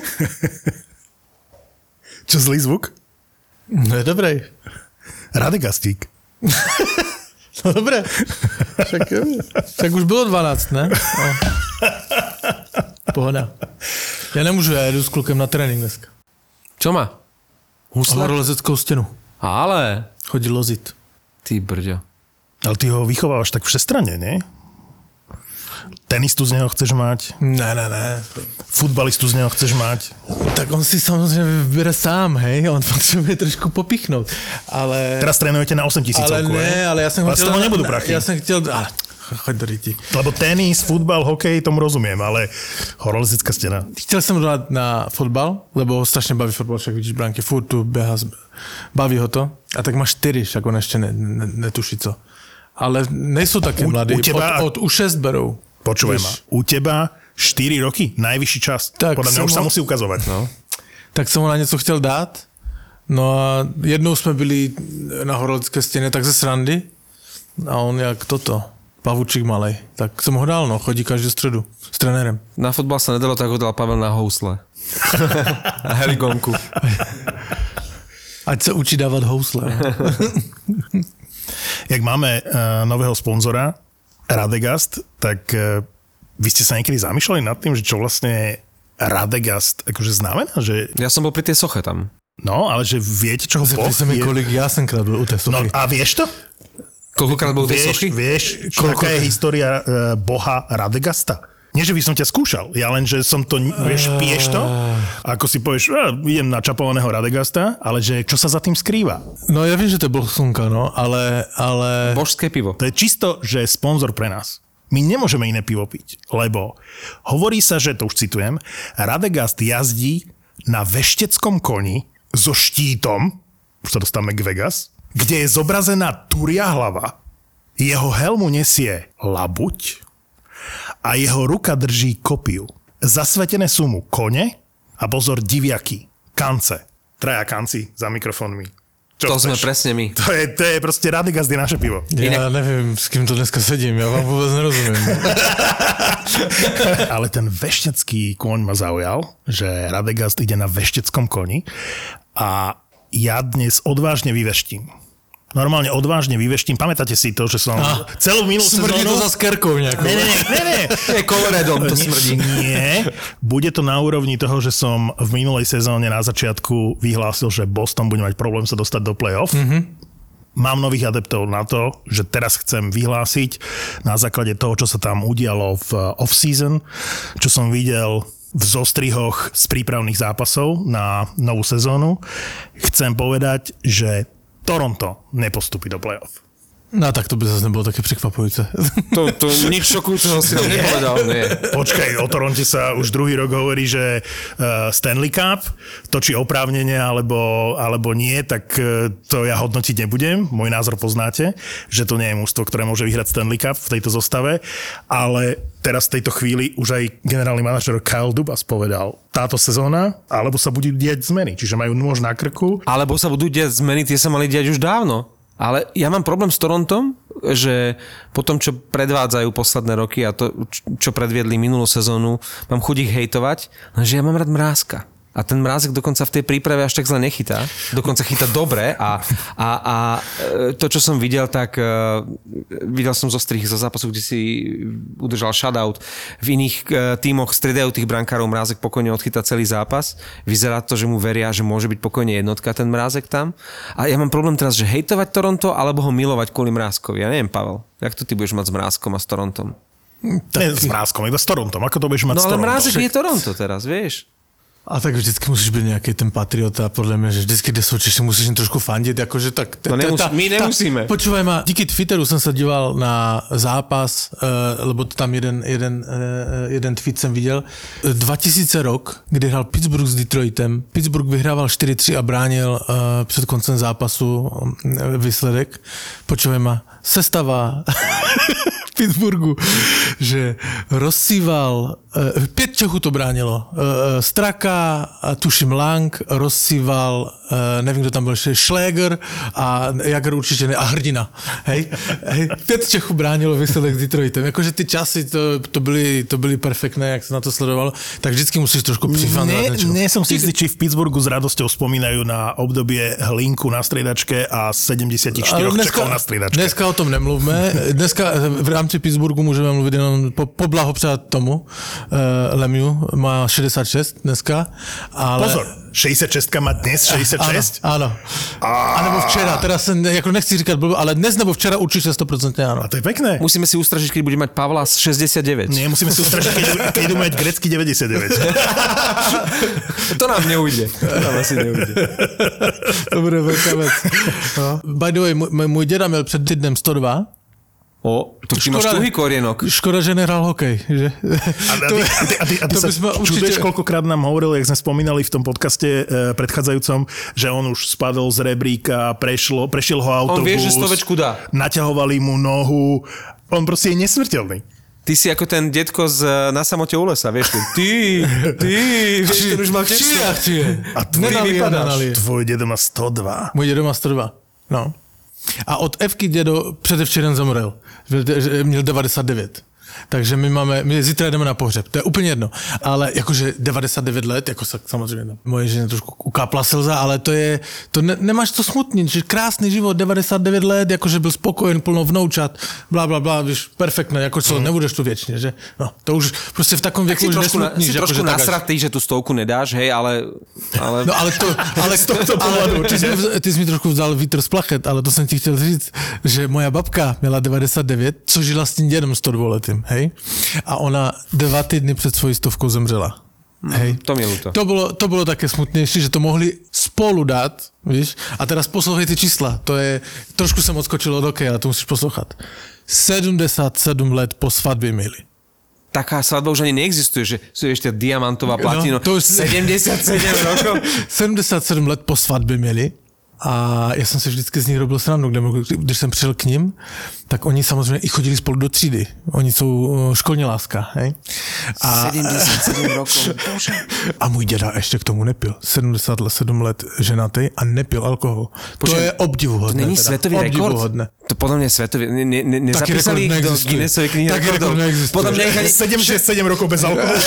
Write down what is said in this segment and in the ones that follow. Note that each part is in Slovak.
Čo zlý zvuk? No je dobrý. Radegastík. No dobre. Však, však už bylo 12, ne? No. Pohoda. Ja nemôžu, ja jedu s klukem na trénink dneska. Čo má? Husle? Horolezeckou stenu. Ale, Chodí lozit. ty brďo. Ale ty ho vychovávaš tak všestranne, nie? Tenistu z neho chceš mať, Ne, ne, ne. futbalistu z neho chceš mať. Tak on si samozřejmě vybere sám, hej, on potřebuje trošku popichnout, ale... Teraz trénujete na 8 tisícovku, ale ne, ale ja som Ale z toho nebudú prachy. Ja som chtěl, ale choď do ryti. Lebo tenis, futbal, hokej, tomu rozumiem, ale horolezecká stena. Chtěl jsem dát na fotbal, lebo ho strašně baví fotbal, však vidíš bránky, furt tu z- baví ho to. A tak má čtyři, však on ještě ne, ne, netuší co. Ale nejsou také U- mladí, u teba- od, od U6 berou. Počúvaj ma, u teba 4 roky, najvyšší čas. Tak Podľa mňa som už sa ho- musí ukazovať. No. tak jsem ho na něco chtěl dát. No a jednou jsme byli na horolecké stěně tak ze srandy a on jak toto, pavučík malej. Tak jsem ho dal, no, chodí každou středu s trenérem. Na fotbal sa nedalo, tak ho dal Pavel na housle. a heligonku. Ať se učí dávat housle. Jak máme uh, nového sponzora, Radegast, tak uh, vy ste sa niekedy zamýšľali nad tým, že čo vlastne Radegast akože znamená? Že, Ja som bol pri tej soche tam. no, ale že viete, čo ho se mi, kolik já jsem kradl u té No sochy. a vieš to? Koľkokrát bol u tej Vieš, sochy? vieš aká je história uh, boha Radegasta? Nie, že by som ťa skúšal, ja len, že som to, vieš, piješ to, a ako si povieš, a, idem na čapovaného Radegasta, ale že čo sa za tým skrýva? No ja vím, že to byl slunka, no, ale, ale... Božské pivo. To je čisto, že je sponzor pre nás. My nemôžeme iné pivo piť, lebo hovorí sa, že, to už citujem, Radegast jazdí na vešteckom koni so štítom, už sa dostávame k Vegas, kde je zobrazená turia hlava, jeho helmu nesie labuť a jeho ruka drží kopiu. Zasvetené sú mu kone a pozor diviaky, kance. Traja kanci za mikrofónmi. Čo To sme chceš? presne my. To je, to je proste Radegast je naše pivo. Já nevím, s kým to dneska sedím, já vám vůbec nerozumím. Ale ten veštecký kôň ma zaujal, že Radegast ide na vešteckom koni a ja dnes odvážne vyveštím. Normálne odvážne vyveštím. Pamätáte si to, že som Ah, celú minulú Smrdí sezónu... to za skerkou nejakou. Ne, ne, ne, ne, ne. Je Coloredom to smrdí. Nie, bude to na úrovni toho, že som v minulej sezóne na začiatku vyhlásil, že Boston bude mať problém sa dostať do play-off. Mm-hmm. Mám nových adeptov na to, že teraz chcem vyhlásiť na základe toho, čo sa tam udialo v off-season, čo som videl v zostrihoch z prípravných zápasov na novú sezónu. Chcem povedať, že Toronto nepostupí do play-off. No tak to by zase nebylo také překvapujúce. To, to nič šokujúceho si nepovedal. Nie. Počkaj, o Toronte sa už druhý rok hovorí, že uh, Stanley Cup, to či oprávnenie alebo, alebo nie, tak uh, to ja hodnotiť nebudem. Môj názor poznáte, že to nie je mústvo, ktoré môže vyhrať Stanley Cup v tejto zostave, ale teraz v tejto chvíli už aj generálny manažer Kyle Dubas povedal, táto sezóna, alebo sa budú diať zmeny, čiže majú nôž na krku. Alebo sa budú diať zmeny, tie sa mali diať už dávno. Ale ja mám problém s Torontom, že po tom, čo predvádzajú posledné roky a to, čo predviedli minulú sezónu, mám chuť ich hejtovať, lenže ja mám rád mrázka. A ten mrázek dokonca v tej príprave až tak zle nechytá. Dokonca chytá dobre a, a, a e, to, čo som videl, tak uh, videl som zo strich zo zápasu, kde si udržal shutout. V iných uh, tímoch striedajú tých brankárov, mrázek pokojne odchytá celý zápas. Vyzerá to, že mu veria, že môže byť pokojne jednotka ten mrázek tam. A ja mám problém teraz, že hejtovať Toronto alebo ho milovať kvôli mrázkovi. Ja neviem, Pavel, jak to ty budeš mať s mrázkom a s Torontom? Nie s Mrázkom, iba s Torontom. Ako to budeš mať No s ale Torontom? mrázek je Toronto teraz, vieš. A tak vždycky musíš být nějaký ten patriot a podle mě, že vždycky, kde součeš, si musíš jim trošku fandit, jakože tak... No nemus- my nemusíme. Počúvaj ma, díky Twitteru jsem se díval na zápas, uh, lebo tam jeden, jeden, uh, jeden tweet jsem viděl. 2000 rok, kdy hrál Pittsburgh s Detroitem. Pittsburgh vyhrával 4-3 a bránil uh, před koncem zápasu uh, výsledek. Počúvaj ma, sestava Pittsburghu, že rozsýval Eh, Pět Čechů to bránilo. Eh, Straka, tuším Lang, Rossival, eh, nevím, kdo tam byl, Schläger a Jager určitě ne, a Hrdina. Hej? Hej? Pět Čechů bránilo výsledek s Detroitem. Jakože ty časy, to, to, byly, to byly perfektné, jak se na to sledovalo, tak vždycky musíš trošku přifandovat. Nie, něčemu. nie som si istý, či v Pittsburghu s radosťou spomínajú na obdobie hlinku na striedačke a 74 Ale Čechov na striedačke. dneska o tom nemluvme. Dneska v rámci Pittsburghu můžeme mluvit jenom po, poblahopřát tomu. Uh, Lemiu má 66 dneska. Ale... Pozor, 66 má dnes 66? Ano, ano. A nebo včera, jsem, jako nechci říkat blbo, ale dnes nebo včera určitě 100% ano. A to je pekné. Musíme si ustražiť, keď bude mať Pavla z 69. Nie, musíme si ustražiť, keď, keď mať grecky 99. To nám neujde. To nám asi neujde. To bude velká věc. No. By the way, můj, můj děda měl před týdnem 102. O, to ty máš tuhý korienok. Škoda, že nehrál hokej. Že? A, a, ty, a, ty, a, ty, a ty to sa určite- koľkokrát nám hovoril, jak sme spomínali v tom podcaste e, predchádzajúcom, že on už spadol z rebríka, prešlo, prešiel ho autobus. vie, že stovečku dá. Naťahovali mu nohu. On proste je nesmrteľný. Ty si ako ten detko z Na samote u lesa, vieš? Ty, ty, ty vieš, ten už tiež Chci a chci. A tvoj, vypadáš. tvoj dedo má 102. Můj dědo má 102. No. A od Evky dědo předevčírem zemřel. Měl 99. Takže my máme, my zítra jdeme na pohřeb, to je úplně jedno. Ale jakože 99 let, jako sa- samozřejmě, no, moje ženě trošku ukápla slza, ale to je, to ne, nemáš to smutný, že krásný život, 99 let, jakože byl spokojen, plno vnoučat, bla, bla, bla, víš, perfektné, jako co, nebudeš tu věčně, že? No, to už prostě v takovém Tak věku už trošku, na, nesmutný, si že trošku až- nasratý, že tú stovku nedáš, hej, ale... ale... No ale to, ale z tohto pohledu, ty, jsi ty jsi mi trošku vzal vítr z plachet, ale to jsem ti chtěl říct, že moja babka měla 99, což žila s tím dědem 102 letým, hej? A ona dva týdny před svojí stovkou zemřela. Hej. to mi ľúto. To bylo, to bylo také smutnější, že to mohli spolu dát, víš? A teraz poslouchej ty čísla. To je, trošku jsem odskočil od hokeje, ale to musíš poslouchat. 77 let po svatbě měli. Taká svadba už ani neexistuje, že sú ešte diamantová platina. No, to už- 77 rokov. 77 let po svatbě měli a já jsem si vždycky z nich robil srandu, kde, když jsem přišel k ním, tak oni samozřejmě i chodili spolu do třídy. Oni jsou uh, školní láska, hej? A, 77 rokov. A můj děda ještě k tomu nepil. 77 let ženatý a nepil alkohol. to Počkej, je To obdivuhodné. není teda. svetový rekord? Obdivuhodné. To podľa mňa je svetový. Ne, ne, ne, nezapísali rekord ich do neexistuje. Guinnessovej knihy Taký rekordov. rekord neexistuje. Podľa mňa, ich ani, 77 rokov bez alkoholu.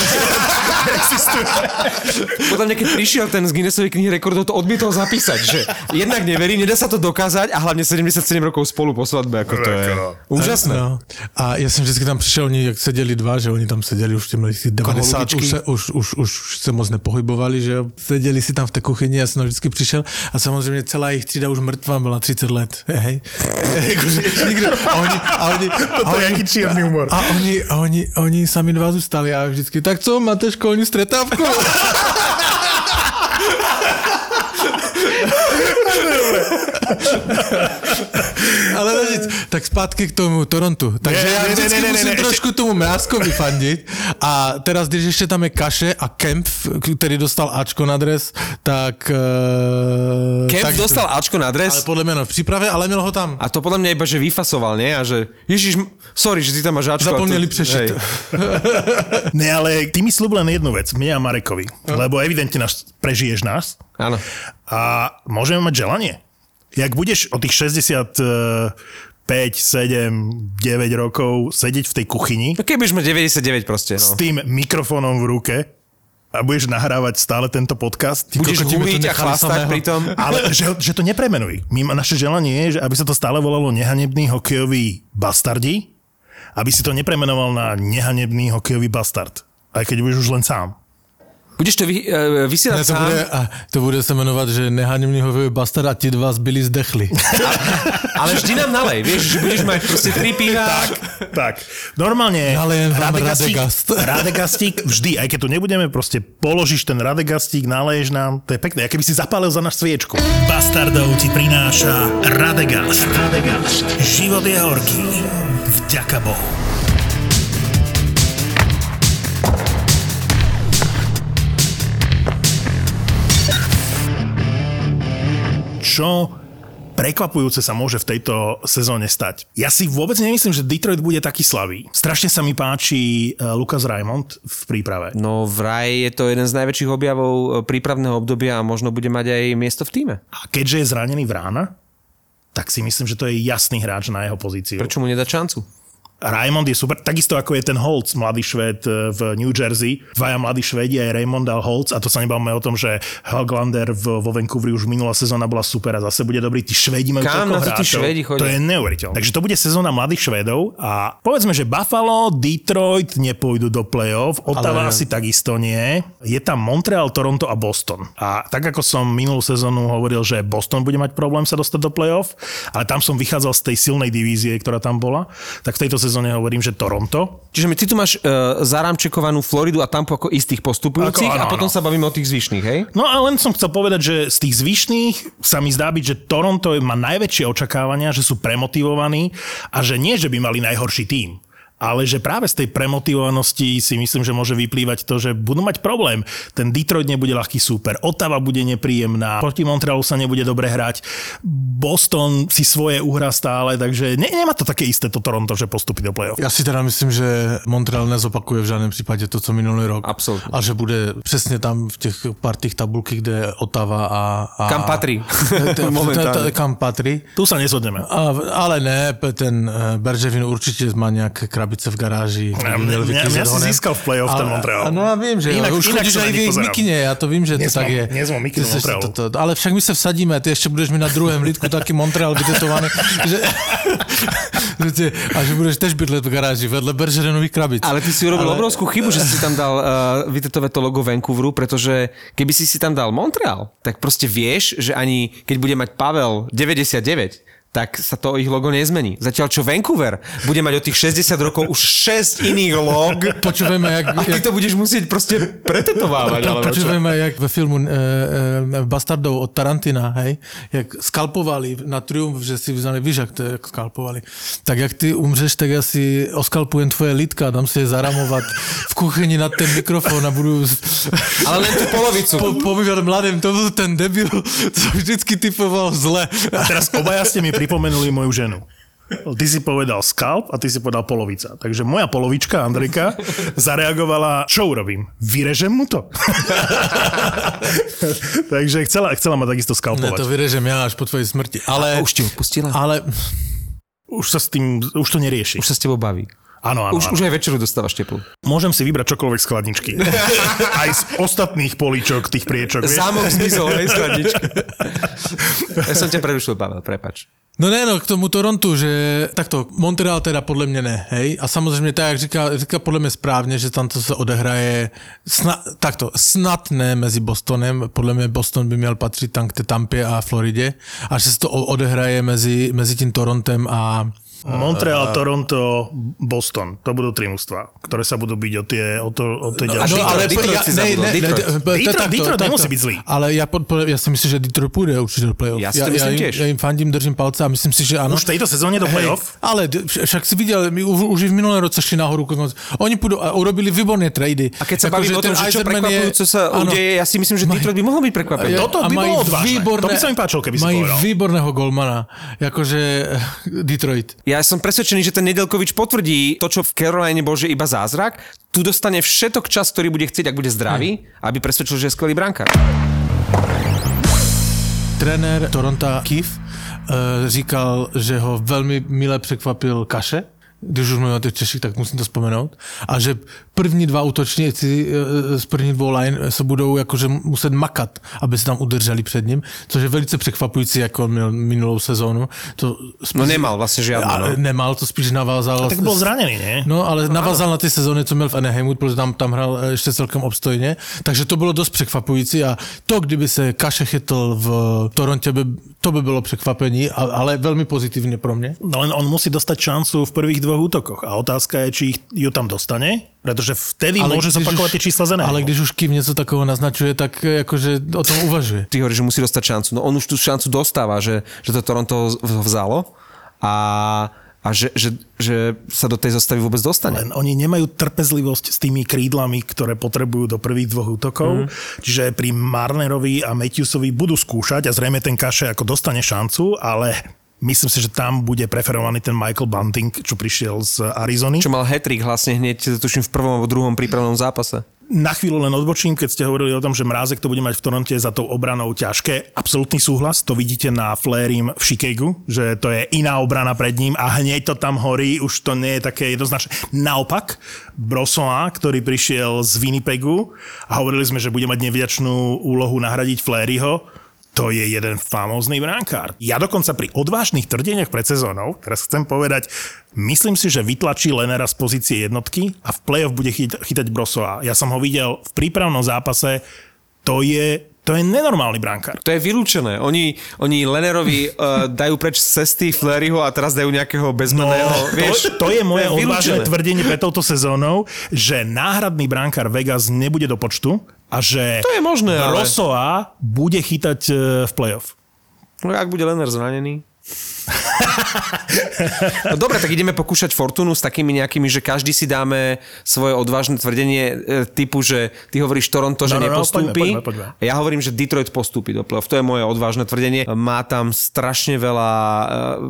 podľa mňa, keď prišiel ten z Guinnessovej knihy rekordov, to odmietol zapísať, že jednak neverí, nedá sa to dokázať a hlavne 77 rokov spolu po svadbe, ako to je úžasné. No. A já jsem vždycky tam přišel, oni jak seděli dva, že oni tam seděli už v těm letých 90, už se, už, už, už se moc nepohybovali, že jo. Seděli si tam v té kuchyni, já jsem tam vždycky přišel a samozřejmě celá jejich třída už mrtvá byla 30 let. Hej. Nikdo, a oni, a oni, a To je oni, jaký čierny humor. a oni, a oni, oni sami dva zůstali a vždycky, tak co, máte školní stretávku? Ale nic, tak zpátky k tomu Torontu. Takže Ne, já ne, vždycky ne, ne, musím ne, trošku tomu Mrázkovi fandit. A teraz, když ještě tam je Kaše a Kemp, který dostal Ačko na dres, tak... Uh, Kemp tak, dostal Ačko na Ale dres podle mě no, v přípravě, ale měl ho tam. a to podľa mňa iba, že vyfasoval, nie? A že, ježiš, sorry, že ty tam máš Ačko. to- přešit. Hej. Ne, ale ty mi slúb len jednu vec, mne a Marekovi. Lebo evidentne nás, prežiješ nás. Áno. A môžeme mať želanie. Jak budeš o tých 65, 7, 9 rokov sedieť v tej kuchyni No budeš mať 99 proste, s no. tým mikrofónom v ruke a budeš nahrávať stále tento podcast, Budeš my to huliť a chlastať pri tom. ale že, že to nepremenuj. My, naše želanie je, že aby sa to stále volalo nehanebný hokejový bastardi, aby si to nepremenoval na nehanebný hokejový bastard. Aj keď budeš už len sám. Budeš to vy, uh, vysielať Ne, to, sám, bude, a to bude se jmenovat, že nehanimný hovej bastard a ti dva zbyli zdechli. ale vždy nám nalej, vieš, že budeš mať proste tri piva. Tak, tak. Normálne Nalejem Radegastík, Radegast. Radegastík vždy, aj keď tu nebudeme, proste položíš ten Radegastík, naleješ nám, to je pekné, aké by si zapálil za nás sviečku. Bastardov ti prináša Radegast. Radegast. Život je horký. Vďaka Bohu. Čo prekvapujúce sa môže v tejto sezóne stať. Ja si vôbec nemyslím, že Detroit bude taký slabý. Strašne sa mi páči uh, Lucas Raymond v príprave. No vraj je to jeden z najväčších objavov e, prípravného obdobia a možno bude mať aj miesto v týme. A keďže je zranený v rána, tak si myslím, že to je jasný hráč na jeho pozíciu. Prečo mu nedať šancu? Raymond je super, takisto ako je ten Holtz, mladý Švéd e, v New Jersey. Dvaja mladí Švédi aj Raymond a Holtz a to sa nebavíme o tom, že Hoglander vo Vancouveri už minulá sezóna bola super a zase bude dobrý. Tí Švédi majú Kam na to tí chodia? To je neuveriteľné. Takže to bude sezóna mladých Švédov a povedzme, že Buffalo, Detroit nepôjdu do play-off, Ottawa Ale- asi takisto nie. Je tam Montreal, Toronto a Boston. A tak ako som minulú sezónu hovoril, že Boston bude mať problém sa dostať do play-off, ale tam som vychádzal z tej silnej divízie, ktorá tam bola, tak v tejto sezóne hovorím, že Toronto. Čiže my- ty tu máš uh, zarámčekovanú Floridu a Tampa ako istých postupujúcich Ako- áno, a potom áno. sa bavíme o tých zvyšných, hej? No a len som chcel povedať, že z tých zvyšných sa mi zdá byť, že Toronto má najväčšie očakávania, že sú premotivovaní a že nie, že by mali najhorší tím. Ale že práve z tej premotivovanosti si myslím, že môže vyplývať to, že budú mať problém. Ten Detroit nebude ľahký súper, Ottawa bude nepríjemná, proti Montrealu sa nebude dobre hrať, Boston si svoje uhrá stále, takže ne, nemá to také isté to Toronto, že postupí do play-off. Já si teda myslím, že Montreal nezopakuje v žádném případě to, co minulý rok. Absolutně. A že bude přesně tam v těch partích tabulky, kde je Otava a... a Kam t- Kam patří. Tu sa neshodneme. A, ale ne, ten eh, Berževin určitě má nějaké krabice v garáži. Ja, mňa- vyklízet mňa si získal v play-off ten Montreal. No já vím, že Inak- už inak chodíš sa aj v mikině, já to vím, že Nie to som- tak je. nie som mikinu Montrealu. to, to, ale však my se vsadíme, ty ještě budeš mi na druhém lítku taky Montreal vytetovaný, že, že ty, a že budeš tež bydlet v garáži vedle Beržerenových krabic. Ale ty si urobil ale... obrovskú chybu, že si tam dal uh, vytetovať to logo Vancouveru, pretože keby si si tam dal Montreal, tak proste vieš, že ani keď bude mať Pavel 99, tak sa to ich logo nezmení. Zatiaľ čo Vancouver bude mať od tých 60 rokov už 6 iných log Počúvajme, jak, a ty jak, to budeš musieť proste pretetovávať. po, počúvajme, jak ve filmu e, e, Bastardov od Tarantina, hej, jak skalpovali na Triumf, že si vzali, víš, jak to jak skalpovali. Tak jak ty umřeš, tak já si oskalpujem tvoje lítka, dám si je zaramovat v kuchyni nad ten mikrofon a budu Ale len tú polovicu. po, povídat mladým, to byl ten debil, co vždycky typoval zle. A teraz obaja ste mi pripomenuli moju ženu. Ty si povedal skalp a ty si povedal polovica. Takže moja polovička, Andrika, zareagovala, čo urobím? Vyrežem mu to? Takže chcela, chcela ma takisto Ne, skalpovať. to vyrežem já až po tvojej smrti. Ale, Už ti odpustila? ale Už sa s tým, už to nerieši. Už sa s tebou baví. Áno, áno, Už, áno. už aj večeru dostávaš teplú. Môžem si vybrať čokoľvek z chladničky. Aj z ostatných políčok, tých priečok. Zámok zmizol, hej, skladnička. Ja som ťa prerušil, Pavel, prepač. No ne, no k tomu Torontu, že takto, Montreal teda podle mě ne, hej, a samozřejmě tak, jak říká, říká podle mě správně, že tam to se odehraje, sna, takto, snad ne mezi Bostonem, podle mě Boston by měl patřit tam k té Tampě a Floridě, a že se to odehraje mezi, mezi tím Torontem a Montreal, Toronto, Boston. To budú tri mužstva, ktoré sa budú byť o tie, o to, o tie A ďalšie. Detroit, ale Detroit ja, ne, ne, Detroit. Detroit- nemusí byť zlý. Ale já, pod, já si myslím, že Detroit půjde určitě do playoff. Já si to já, myslím já, jim, tiež. já jim fandím, držím palce a myslím si, že ano. Už v tejto sezóne do playoff? Ale d- vš- však si viděl, my už, už v minulém roce šli nahoru. Oni půjdou a urobili výborné trady. A keď sa Jako, bavíme o tom, že čo prekvapujúce sa áno, udeje, ja si myslím, že Detroit by mohol byť prekvapený. Toto a by bolo odvážne. To by sa mi páčilo, keby si mají povedal. výborného golmana, jakože eh, Detroit. Ja som presvedčený, že ten Nedelkovič potvrdí to, čo v Caroline bol, že iba zázrak. Tu dostane všetok čas, ktorý bude chcieť, ak bude zdravý, aby presvedčil, že je skvelý brankár. Trenér Toronto Keith eh, říkal, že ho velmi mile překvapil Kaše, když už mluvím o těch Češích, tak musím to vzpomenout. A že první dva útočníci eh, z první dvou line se budou jakože muset makat, aby se tam udrželi před ním, což je velice překvapující, jako měl minulou sezónu. To spíš, No nemal vlastne žiadnu. No. nemal, to spíš navázal. Tak bol zranený, nie? No, ale navázal na ty sezóny, co měl v Anaheimu, protože tam, tam hrál eh, ještě celkem obstojně, takže to bylo dost překvapující a to, kdyby se Kaše chytl v Torontě, by, to by bylo překvapení, ale velmi pozitivně pro mě. No len on musí dostať šancu v prvých dvoch útokoch. A otázka je, či ich, ju tam dostane, pretože vtedy ale môže zopakovať tie čísla z Ale když už Kim něco takového naznačuje, tak eh, jakože o tom uvažuje. Ty hovoríš, že musí dostať šancu. No on už tú šancu dostáva, že, že to Toronto vzalo a a že, že, že sa do tej zostavy vôbec dostane. Len oni nemajú trpezlivosť s tými krídlami, ktoré potrebujú do prvých dvoch útokov. Mm. Čiže pri Marnerovi a Matthewsovi budú skúšať a zrejme ten Kaše ako dostane šancu, ale myslím si, že tam bude preferovaný ten Michael Bunting, čo prišiel z Arizony. Čo mal hetrik vlastne hneď, tuším, v prvom alebo druhom prípravnom zápase na chvíľu len odbočím, keď ste hovorili o tom, že Mrázek to bude mať v Toronte za tou obranou ťažké. Absolutný súhlas, to vidíte na Flérim v Chicagu, že to je iná obrana pred ním a hneď to tam horí, už to nie je také jednoznačné. Naopak, Brosoa, ktorý prišiel z Winnipegu a hovorili sme, že bude mať nevďačnú úlohu nahradiť Fléryho, to je jeden famózny brankár. Ja dokonca pri odvážnych tvrdeniach pred sezónou, teraz chcem povedať, myslím si, že vytlačí Lenera z pozície jednotky a v play-off bude chytať, chytať Brosova. Ja som ho videl v prípravnom zápase, to je to je nenormálny brankár. To je vylúčené. Oni, oni Lenerovi uh, dajú preč z cesty Fleryho a teraz dajú nejakého bezmenného. No, vieš, to, to je moje to je odvážne tvrdenie pre touto sezónou, že náhradný brankár Vegas nebude do počtu a že to je možné, Rosoa ale... bude chytať e, v playoff. No ak bude Lener zranený. no dobre, tak ideme pokúšať Fortunu s takými nejakými, že každý si dáme svoje odvážne tvrdenie e, typu, že ty hovoríš Toronto, že no, no, nepostúpi. No, poďme, poďme, poďme. Ja hovorím, že Detroit postúpi do play-off. To je moje odvážne tvrdenie. Má tam strašne veľa e,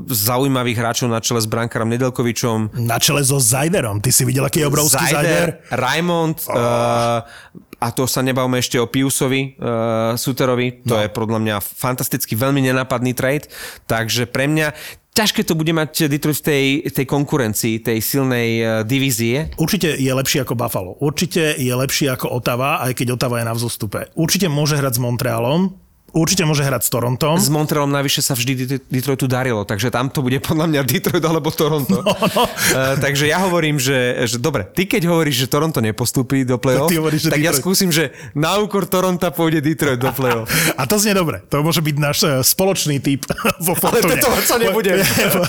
zaujímavých hráčov na čele s brankárom Nedelkovičom. Na čele so Zajderom. Ty si videl, aký je obrovský Zajder? Zajder? Raymond, oh. uh, a to sa nebavme ešte o Piusovi, uh, Suterovi, to no. je podľa mňa fantasticky veľmi nenápadný trade, takže pre mňa ťažké to bude mať Detroit v tej, tej konkurencii, tej silnej uh, divízie. Určite je lepší ako Buffalo. Určite je lepší ako Otava, aj keď Otava je na vzostupe. Určite môže hrať s Montrealom, Určite môže hrať s Torontom. S Montrealom navyše sa vždy Detroitu darilo, takže tam to bude podľa mňa Detroit alebo Toronto. No, no. Uh, takže ja hovorím, že, že dobre, ty keď hovoríš, že Toronto nepostúpi do play-off, tak, hovoríš, tak ja skúsim, že na úkor Toronta pôjde Detroit do play-off. A to znie dobre. To môže byť náš uh, spoločný typ vo. Ale to sa nebude.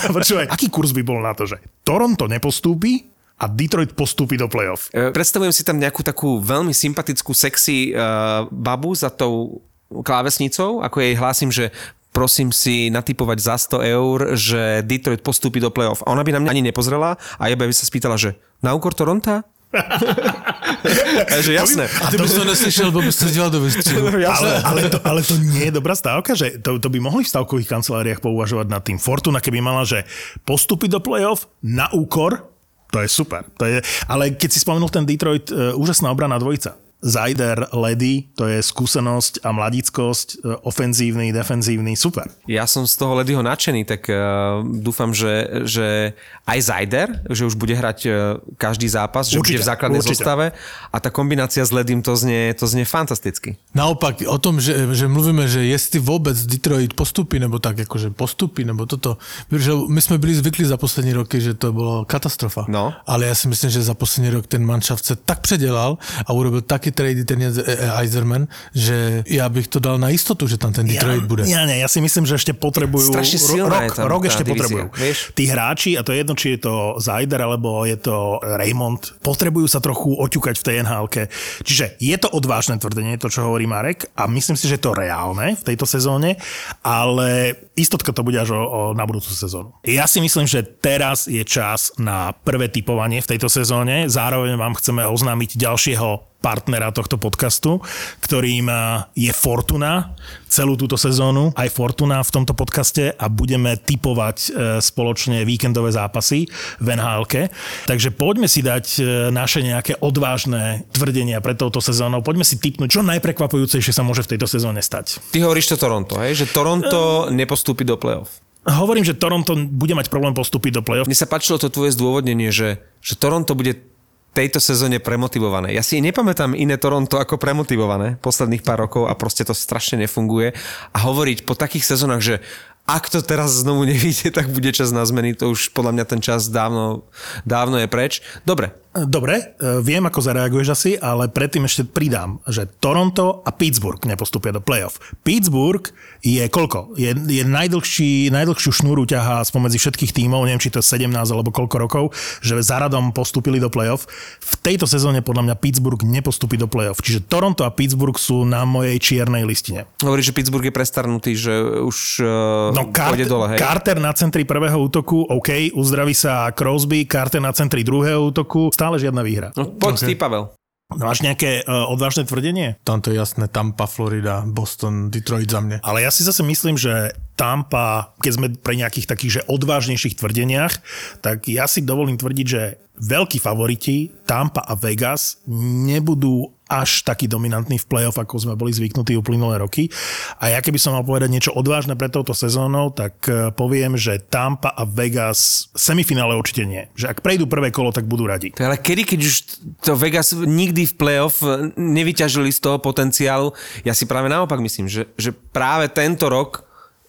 Počúvaj, aký kurz by bol na to, že Toronto nepostúpi, a Detroit postúpi do playoff. E, predstavujem si tam nejakú takú veľmi sympatickú, sexy uh, babu za tou klávesnicou, ako jej hlásim, že prosím si natypovať za 100 eur, že Detroit postúpi do playoff. A ona by na mňa ani nepozrela a ja by sa spýtala, že na úkor Toronta? že jasné. A ty by to neslyšel, bo by si to do vystřelu. ale, ale, to, ale to nie je dobrá stávka, že to, to by mohli v stavkových kanceláriách pouvažovať nad tým. Fortuna, keby mala, že postúpiť do playoff na úkor, to je super. To je, ale keď si spomenul ten Detroit, uh, úžasná obrana dvojica. Zajder, Ledy, to je skúsenosť a mladickosť, e, ofenzívny, defenzívny, super. Ja som z toho Ledyho nadšený, tak uh, dúfam, že, že aj Zajder, že už bude hrať uh, každý zápas, že určite, bude v základnej určite. zostave a tá kombinácia s Ledym to znie, to znie fantasticky. Naopak, o tom, že, že mluvíme, že jestli vôbec Detroit postupí, nebo tak akože postupí, nebo toto, že my sme byli zvykli za poslední roky, že to bolo katastrofa. No. Ale ja si myslím, že za poslední rok ten manšaft sa tak předělal a urobil taký trady ten Eiserman, že ja bych to dal na istotu, že tam ten Detroit ja, bude. Ja, nie, ja si myslím, že ešte potrebujú... Strašne silná rok, rok ešte divízia, potrebujú. Vieš? Tí hráči, a to je jedno, či je to Zajder, alebo je to Raymond, potrebujú sa trochu oťukať v tej nhl Čiže je to odvážne tvrdenie, to, čo hovorí Marek, a myslím si, že je to reálne v tejto sezóne, ale istotka to bude až o, o, na budúcu sezónu. Ja si myslím, že teraz je čas na prvé typovanie v tejto sezóne. Zároveň vám chceme oznámiť ďalšieho partnera tohto podcastu, ktorým je Fortuna celú túto sezónu, aj Fortuna v tomto podcaste a budeme typovať e, spoločne víkendové zápasy v nhl Takže poďme si dať e, naše nejaké odvážne tvrdenia pred touto sezónou. Poďme si typnúť, čo najprekvapujúcejšie sa môže v tejto sezóne stať. Ty hovoríš to Toronto, hej? že Toronto nepostúpi do play-off. Hovorím, že Toronto bude mať problém postúpiť do play-off. Mne sa páčilo to tvoje zdôvodnenie, že, že Toronto bude tejto sezóne premotivované. Ja si nepamätám iné Toronto ako premotivované posledných pár rokov a proste to strašne nefunguje. A hovoriť po takých sezónach, že ak to teraz znovu nevíde, tak bude čas na zmeny, to už podľa mňa ten čas dávno, dávno je preč. Dobre, Dobre, e, viem, ako zareaguješ asi, ale predtým ešte pridám, že Toronto a Pittsburgh nepostupia do playoff. Pittsburgh je koľko? Je, je najdlhší, najdlhšiu šnúru ťahá spomedzi všetkých tímov, neviem, či to je 17 alebo koľko rokov, že za radom postupili do playoff. V tejto sezóne podľa mňa Pittsburgh nepostupí do playoff. Čiže Toronto a Pittsburgh sú na mojej čiernej listine. Hovorí, že Pittsburgh je prestarnutý, že už uh, no, Carter, dole, hej? Carter na centri prvého útoku, OK, uzdraví sa Crosby, Carter na centri druhého útoku, stále žiadna výhra. No, poď okay. ty, Pavel. Máš nejaké uh, odvážne tvrdenie? Tam to je jasné, Tampa, Florida, Boston, Detroit za mňa. Ale ja si zase myslím, že Tampa, keď sme pre nejakých takých že odvážnejších tvrdeniach, tak ja si dovolím tvrdiť, že veľkí favoriti Tampa a Vegas nebudú až taký dominantný v play-off, ako sme boli zvyknutí uplynulé roky. A ja keby som mal povedať niečo odvážne pre touto sezónou, tak e, poviem, že Tampa a Vegas semifinále určite nie. Že ak prejdú prvé kolo, tak budú radi. Ale kedy, keď už to Vegas nikdy v play-off nevyťažili z toho potenciálu, ja si práve naopak myslím, že, že práve tento rok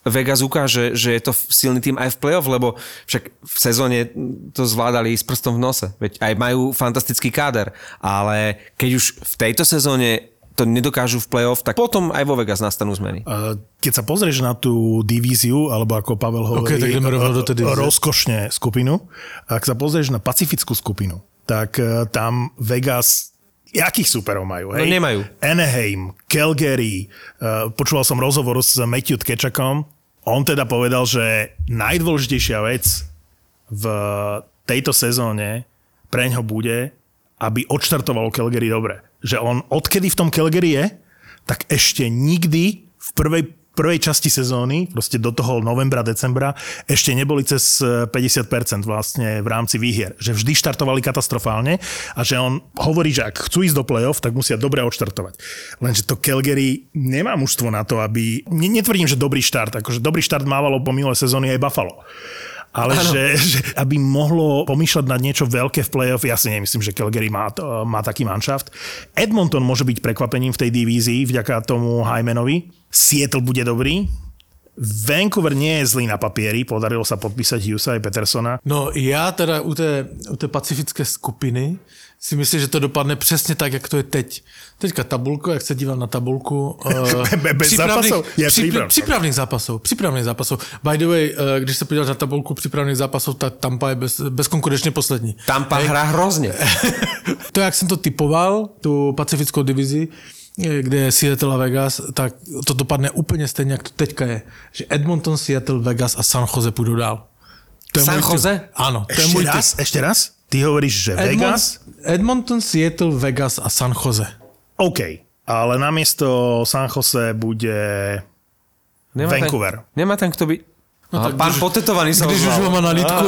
Vegas ukáže, že je to silný tým aj v playoff, lebo však v sezóne to zvládali s prstom v nose. Veď aj majú fantastický káder, ale keď už v tejto sezóne to nedokážu v playoff, tak potom aj vo Vegas nastanú zmeny. Keď sa pozrieš na tú divíziu, alebo ako Pavel hovorí, okay, tak do rozkošne skupinu, ak sa pozrieš na pacifickú skupinu, tak e, tam Vegas Jakých superov majú? Hej? No nemajú. Anaheim, Calgary, uh, počúval som rozhovor s Matthew Tkečakom, on teda povedal, že najdôležitejšia vec v tejto sezóne pre ňo bude, aby odštartovalo Calgary dobre. Že on odkedy v tom Calgary je, tak ešte nikdy v prvej prvej časti sezóny, proste do toho novembra, decembra, ešte neboli cez 50% vlastne v rámci výhier. Že vždy štartovali katastrofálne a že on hovorí, že ak chcú ísť do play-off, tak musia dobre odštartovať. Lenže to Calgary nemá mužstvo na to, aby... Netvrdím, že dobrý štart, akože dobrý štart mávalo po minulé sezóny aj Buffalo ale že, že aby mohlo pomýšľať na niečo veľké v play-off, ja si nemyslím, že Calgary má, má taký manšaft. Edmonton môže byť prekvapením v tej divízii vďaka tomu Hymenovi. Seattle bude dobrý, Vancouver nie je zlý na papieri, podarilo sa podpísať Hughesa aj Petersona. No já teda u té, u té pacifické skupiny si myslím, že to dopadne přesně tak, jak to je teď. Teďka tabulko, jak se dívám na tabulku. Uh, Bez přípravných, zápasov? Přípravných, přípravných zápasov. Přípravných zápasov. By the way, uh, když se podíváš na tabulku přípravných zápasov, tak Tampa je bez, bezkonkurenčně poslední. Tampa Hej. hrá hrozně. to, jak jsem to typoval, tu pacifickou divizi, kde je Seattle a Vegas, tak to dopadne úplně stejně, jak to teďka je. Že Edmonton, Seattle, Vegas a San Jose půjdou dál. To je San Jose? Áno. To ešte je raz? Typ. Ešte raz? Ty hovoríš, že Edmont, Vegas? Edmonton, Seattle, Vegas a San Jose. OK, ale namiesto San Jose bude nemá Vancouver. Ten, nemá ten, kto by... No, tak pán potetovaný sa Když už ho má na litku.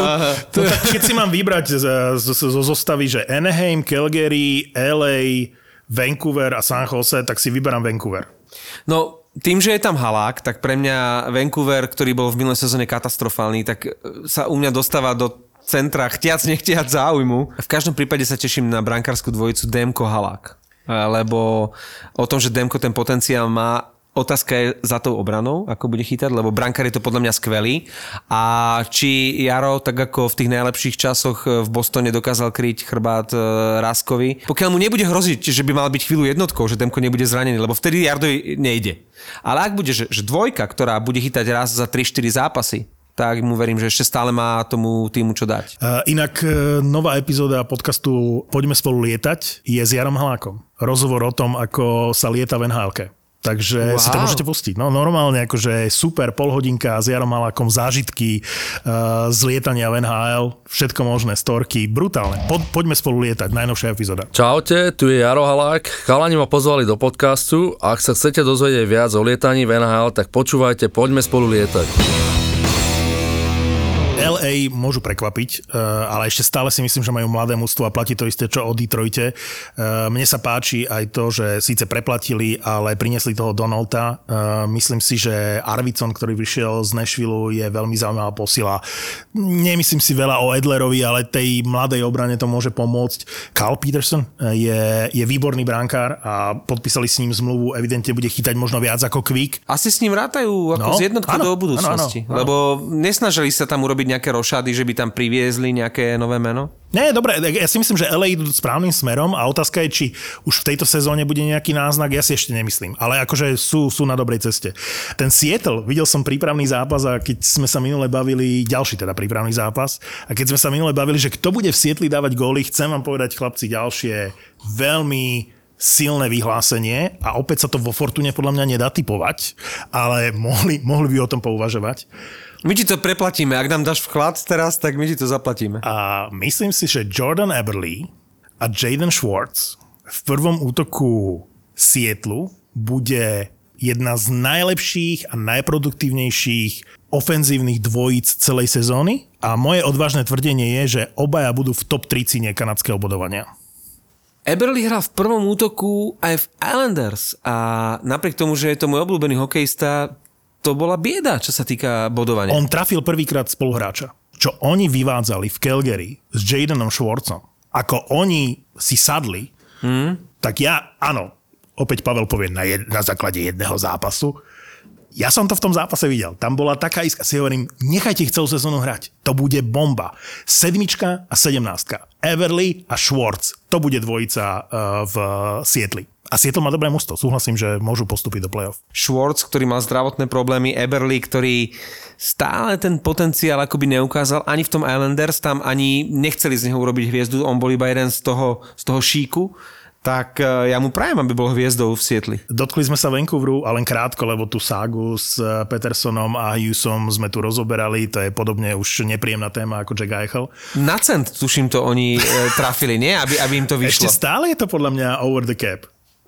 To... No, keď si mám vybrať zo zostavy, že Anaheim, Calgary, LA, Vancouver a San Jose, tak si vyberám Vancouver. No, tým, že je tam halák, tak pre mňa Vancouver, ktorý bol v minulej sezóne katastrofálny, tak sa u mňa dostáva do centra chtiac, nechtiac záujmu. V každom prípade sa teším na brankárskú dvojicu Demko Halák. Lebo o tom, že Demko ten potenciál má, Otázka je za tou obranou, ako bude chytať, lebo brankár je to podľa mňa skvelý. A či Jaro, tak ako v tých najlepších časoch v Bostone dokázal kryť chrbát e, Raskovi, pokiaľ mu nebude hroziť, že by mal byť chvíľu jednotkou, že Demko nebude zranený, lebo vtedy Jardovi nejde. Ale ak bude, že, že dvojka, ktorá bude chytať raz za 3-4 zápasy, tak mu verím, že ešte stále má tomu týmu čo dať. Uh, inak uh, nová epizóda podcastu Poďme spolu lietať je s Jarom Halákom. Rozhovor o tom, ako sa lieta v nhl Takže wow. si to môžete pustiť. No normálne akože super polhodinka s Jarom Malákom, zážitky uh, z lietania v NHL, všetko možné, storky, brutálne. Po, poďme spolu lietať, najnovšia epizóda. Čaute, tu je Jaro Halák. Chalani ma pozvali do podcastu. Ak sa chcete dozvedieť viac o lietaní v NHL, tak počúvajte, poďme spolu lietať. LA môžu prekvapiť, eh, ale ešte stále si myslím, že majú mladé mústvo a platí to isté, čo o Detroite. Eh, mne sa páči aj to, že síce preplatili, ale priniesli toho Donalda. Eh, myslím si, že Arvidsson, ktorý vyšiel z Nashville, je veľmi zaujímavá posila. Nemyslím si veľa o Edlerovi, ale tej mladej obrane to môže pomôcť. Carl Peterson je, je výborný brankár a podpísali s ním zmluvu, evidentne bude chytať možno viac ako Quick. Asi s ním rátajú ako no, z jednotkou do budúcnosti, áno, áno, áno. lebo nesnažili sa tam urobiť nejaké rošady, že by tam priviezli nejaké nové meno? Nie, dobre, ja si myslím, že LA idú správnym smerom a otázka je, či už v tejto sezóne bude nejaký náznak, ja si ešte nemyslím. Ale akože sú, sú na dobrej ceste. Ten Seattle, videl som prípravný zápas a keď sme sa minule bavili, ďalší teda prípravný zápas, a keď sme sa minule bavili, že kto bude v Sietli dávať góly, chcem vám povedať, chlapci, ďalšie veľmi silné vyhlásenie a opäť sa to vo Fortune podľa mňa nedá typovať, ale mohli, mohli by o tom pouvažovať. My ti to preplatíme. Ak nám dáš vklad teraz, tak my ti to zaplatíme. A myslím si, že Jordan Eberly a Jaden Schwartz v prvom útoku Sietlu bude jedna z najlepších a najproduktívnejších ofenzívnych dvojíc celej sezóny a moje odvážne tvrdenie je, že obaja budú v top 30 kanadského bodovania. Eberly hral v prvom útoku aj v Islanders a napriek tomu, že je to môj obľúbený hokejista, to bola bieda, čo sa týka bodovania. On trafil prvýkrát spoluhráča. Čo oni vyvádzali v Calgary s Jadenom Schwartzom, ako oni si sadli, hmm. tak ja, áno, opäť Pavel povie na, jed, na základe jedného zápasu, ja som to v tom zápase videl. Tam bola taká iska. Si hovorím, nechajte ich celú sezónu hrať. To bude bomba. Sedmička a sedemnáctka. Everly a Schwartz. To bude dvojica uh, v Sietli. A Seattle má dobré musto. Súhlasím, že môžu postúpiť do play-off. Schwartz, ktorý mal zdravotné problémy, Eberly, ktorý stále ten potenciál akoby neukázal ani v tom Islanders, tam ani nechceli z neho urobiť hviezdu, on bol iba jeden z toho, z toho šíku tak e, ja mu prajem, aby bol hviezdou v Sietli. Dotkli sme sa Vancouveru, ale len krátko, lebo tú ságu s e, Petersonom a Hughesom sme tu rozoberali, to je podobne už nepríjemná téma ako Jack Eichel. Na cent, tuším, to oni e, trafili, nie? Aby, aby im to vyšlo. Ešte stále je to podľa mňa over the cap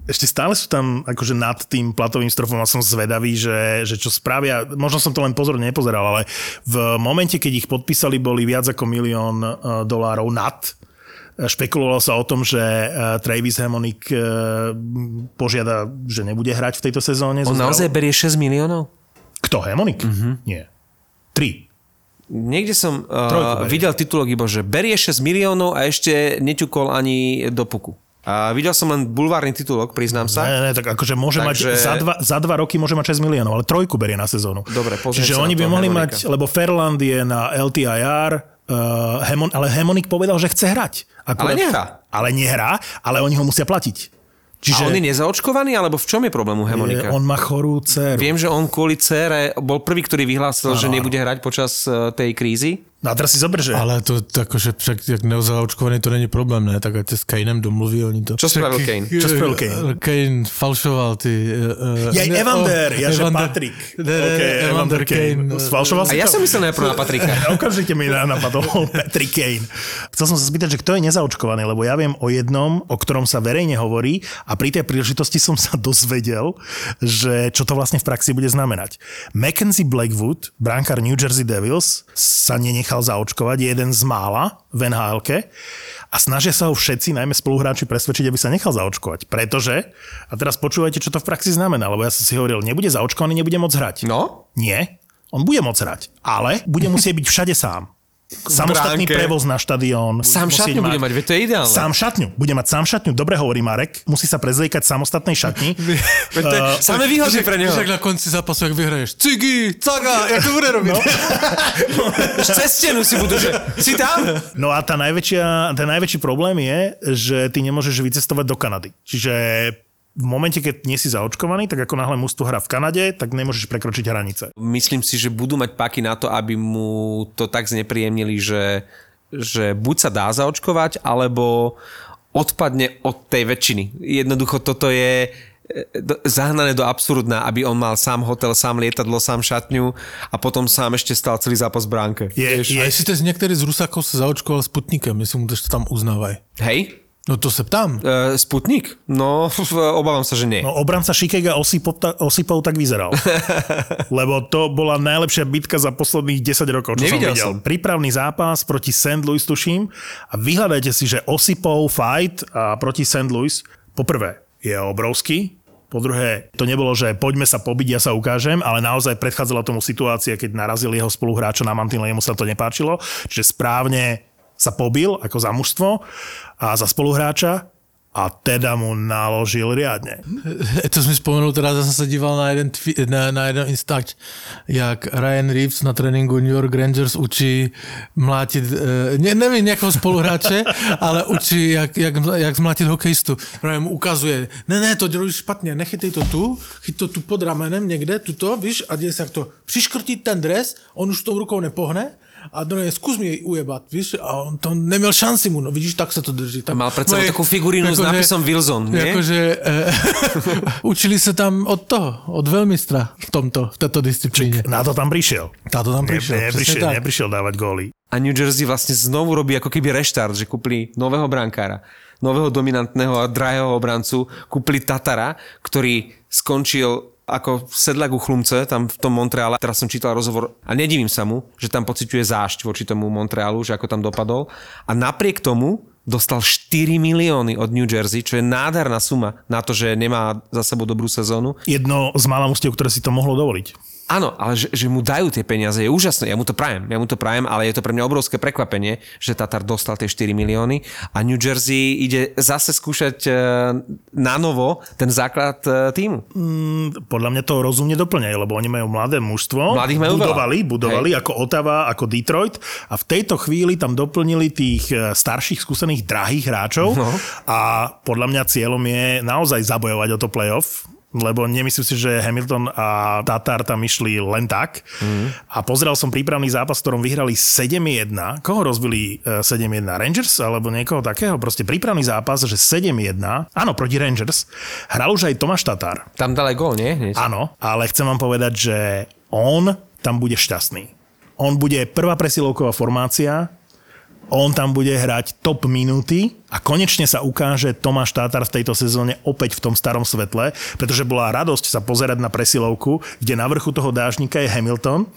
ešte stále sú tam akože nad tým platovým strofom a som zvedavý, že, že čo spravia, možno som to len pozorne nepozeral, ale v momente, keď ich podpísali, boli viac ako milión dolárov nad Špekulovalo sa o tom, že e, Travis Hamonik e, požiada, že nebude hrať v tejto sezóne. On naozaj berie 6 miliónov? Kto, Hamonik? Uh-huh. Nie. 3. Niekde som uh, videl titulok iba, že berie 6 miliónov a ešte neťukol ani do puku. A videl som len bulvárny titulok, priznám sa. Ne, ne, tak akože môže Takže... mať, za dva, za dva roky môže mať 6 miliónov, ale trojku berie na sezónu. Dobre, Čiže oni by mohli mať, lebo Fairland je na LTIR, Uh, Hemon, ale Hemonik povedal, že chce hrať. Akurát, ale nehrá. Ale nehrá, ale oni ho musia platiť. Čiže... A on je nezaočkovaný, alebo v čom je problém u Hemonika? On má chorú dceru. Viem, že on kvôli dcere bol prvý, ktorý vyhlásil, ano, že nebude hrať počas e, tej krízy. No a teraz si zober, že... Ale to akože však jak neozaočkovaný to není problém, ne? Tak ať s Kaneem domluví oni to. Čo spravil Kane? Čo spravil Kane? Kane falšoval ty... Uh, ja ne, Evander, oh, ja že Patrik. Ne, ne, okay, Evander Kane. Kane. Sfalšoval si A ja som myslel najprv na Patrika. Okamžite mi napadol Patrick Kane. Chcel som sa spýtať, že kto je nezaočkovaný, lebo ja viem o jednom, o ktorom sa verejne hovorí a pri tej príležitosti som sa dozvedel, že čo to vlastne v praxi bude znamenať. Mackenzie Blackwood, bránkar New Jersey Devils, sa nenechal nechal zaočkovať, je jeden z mála v nhl a snažia sa ho všetci, najmä spoluhráči, presvedčiť, aby sa nechal zaočkovať. Pretože, a teraz počúvajte, čo to v praxi znamená, lebo ja som si hovoril, nebude zaočkovaný, nebude môcť hrať. No? Nie, on bude môcť hrať, ale bude musieť byť všade sám samostatný prevoz na štadión. Sám šatňu bude mať, veď to je ideálne. Sám šatňu, bude mať sám šatňu, dobre hovorí Marek, musí sa prezliekať samostatnej šatni. to je uh, samé výhody pre neho. Však na konci zápasu, ak vyhraješ, cigy, caga, jak to bude robiť? No. Cez stenu si budú, že si tam? No a tá najväčšia, ten najväčší problém je, že ty nemôžeš vycestovať do Kanady. Čiže v momente, keď nie si zaočkovaný, tak ako náhle mužstvo hrá v Kanade, tak nemôžeš prekročiť hranice. Myslím si, že budú mať paky na to, aby mu to tak znepríjemnili, že, že buď sa dá zaočkovať, alebo odpadne od tej väčšiny. Jednoducho toto je e, zahnané do absurdná, aby on mal sám hotel, sám lietadlo, sám šatňu a potom sám ešte stal celý zápas v bránke. Je, je. A jestli niektorý z Rusákov sa zaočkoval Sputnikem, myslím, že to tam uznávaj. Hej? No to sa ptám. Uh, Sputnik? No, obávam sa, že nie. No, obranca Šikega osypov, osypov tak vyzeral. Lebo to bola najlepšia bitka za posledných 10 rokov, čo Nevidel som videl. Som. Prípravný zápas proti St. Louis, tuším. A vyhľadajte si, že Osipov fight a proti St. Louis, poprvé, je obrovský, po druhé, to nebolo, že poďme sa pobiť, ja sa ukážem, ale naozaj predchádzala tomu situácia, keď narazil jeho spoluhráča na mantinle, jemu sa to nepáčilo. Čiže správne sa pobil ako za mužstvo a za spoluhráča a teda mu naložil riadne. To jsem si vzpomenul, teda zase se díval na jeden, tví, na, na jeden instač, jak Ryan Reeves na tréninku New York Rangers učí mlátit, eh, ne, nevím, nějakého spoluhráče, ale učí, jak, jak, jak zmlátit hokejistu. Právě mu ukazuje, ne, ne, to děláš špatně, nechytej to tu, chyť to tu pod ramenem někde, tuto, víš, a děj se jak to, přiškrtit ten dres, on už tou rukou nepohne, a druhé, skús mi jej ujebat, víš, a on to neměl šanci mu, no vidíš, tak se to drží. Tak, Mal pred sebou takú figurínu s nápisom Wilson, nie? Jakože e, učili se tam od toho, od veľmistra v tomto, v této disciplíně. Na to tam prišiel. Táto tam Ne, prišiel, presne neprišiel, tak. neprišiel dávať góly. A New Jersey vlastne znovu robí ako keby reštart, že kúpili nového brankára, nového dominantného a drahého obrancu, kúpili Tatara, ktorý skončil ako sedlak u chlumce tam v tom Montreale. Teraz som čítal rozhovor a nedivím sa mu, že tam pociťuje zášť voči tomu Montrealu, že ako tam dopadol. A napriek tomu dostal 4 milióny od New Jersey, čo je nádherná suma na to, že nemá za sebou dobrú sezónu. Jedno z mála ktoré si to mohlo dovoliť. Áno, ale že, že mu dajú tie peniaze, je úžasné, ja mu to prajem, ja mu to prajem, ale je to pre mňa obrovské prekvapenie, že Tatar dostal tie 4 milióny a New Jersey ide zase skúšať e, na novo ten základ e, týmu. Podľa mňa to rozumne doplňajú, lebo oni majú mladé mužstvo. Mladých majú budovali, veľa. budovali ako Otava, ako Detroit a v tejto chvíli tam doplnili tých e, starších, skúsených, drahých hráčov No. a podľa mňa cieľom je naozaj zabojovať o to playoff lebo nemyslím si, že Hamilton a Tatar tam išli len tak. Mm. A pozrel som prípravný zápas, v ktorom vyhrali 7-1. Koho rozbili e, 7-1? Rangers alebo niekoho takého? Proste prípravný zápas, že 7-1. Áno, proti Rangers. Hral už aj Tomáš Tatar. Tam dal aj gól, nie? Hneď. Áno, ale chcem vám povedať, že on tam bude šťastný. On bude prvá presilovková formácia, on tam bude hrať top minúty a konečne sa ukáže Tomáš Tátar v tejto sezóne opäť v tom starom svetle, pretože bola radosť sa pozerať na presilovku, kde na vrchu toho dážnika je Hamilton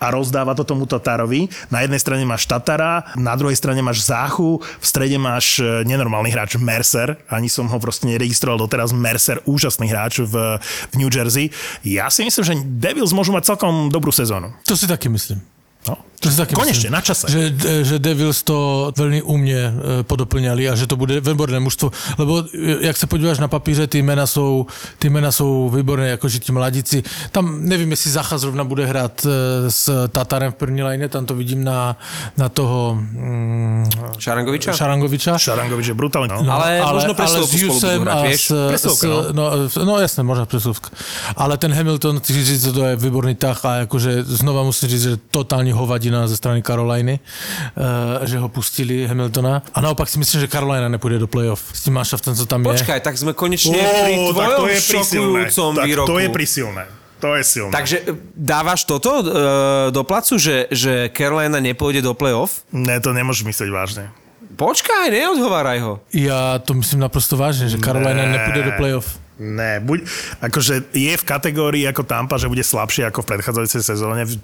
a rozdáva to tomu Tatárovi. Na jednej strane máš Tatara, na druhej strane máš Záchu, v strede máš e, nenormálny hráč Mercer, ani som ho proste neregistroval doteraz, Mercer, úžasný hráč v, v New Jersey. Ja si myslím, že Devils môžu mať celkom dobrú sezónu. To si taky myslím. No. To si taky Konečne, myslím, na čase. Že, že Devils to velmi umně e, podoplňali a že to bude výborné mužstvo. Lebo e, jak se podíváš na papíře, ty jména jsou, ty jména jsou výborné, jakože ti mladíci. Tam nevím, jestli Zacha zrovna bude hrát e, s Tatarem v první line, tam to vidím na, na toho mm, Šarangoviča? Šarangoviča. Šarangovič je brutálny. No. no. Ale možno ale s Jusem hrať, a s, Presilovka, s, no, no jasné, možná presilovka. Ale ten Hamilton, ty říct, to je výborný tah a jakože znova musím říct, že totální hovadina ze strany Caroliny, uh, že ho pustili Hamiltona. A naopak si myslím, že Carolina nepůjde do playoff s tím manšaftem, co tam je. Počkaj, tak sme konečne pri Ó, tak tvojom to je šokujúcom Tak výroku. to je prisilné. To je silné. Takže e, dávaš toto e, do placu, že, že Carolina nepôjde do playoff? Ne, to nemôžeš myslieť vážne. Počkaj, neodhováraj ho. Já to myslím naprosto vážně, že Carolina Ne. nepůjde do playoff. Ne, buď, akože je v kategórii ako Tampa, že bude slabšie ako v predchádzajúcej sezóne v-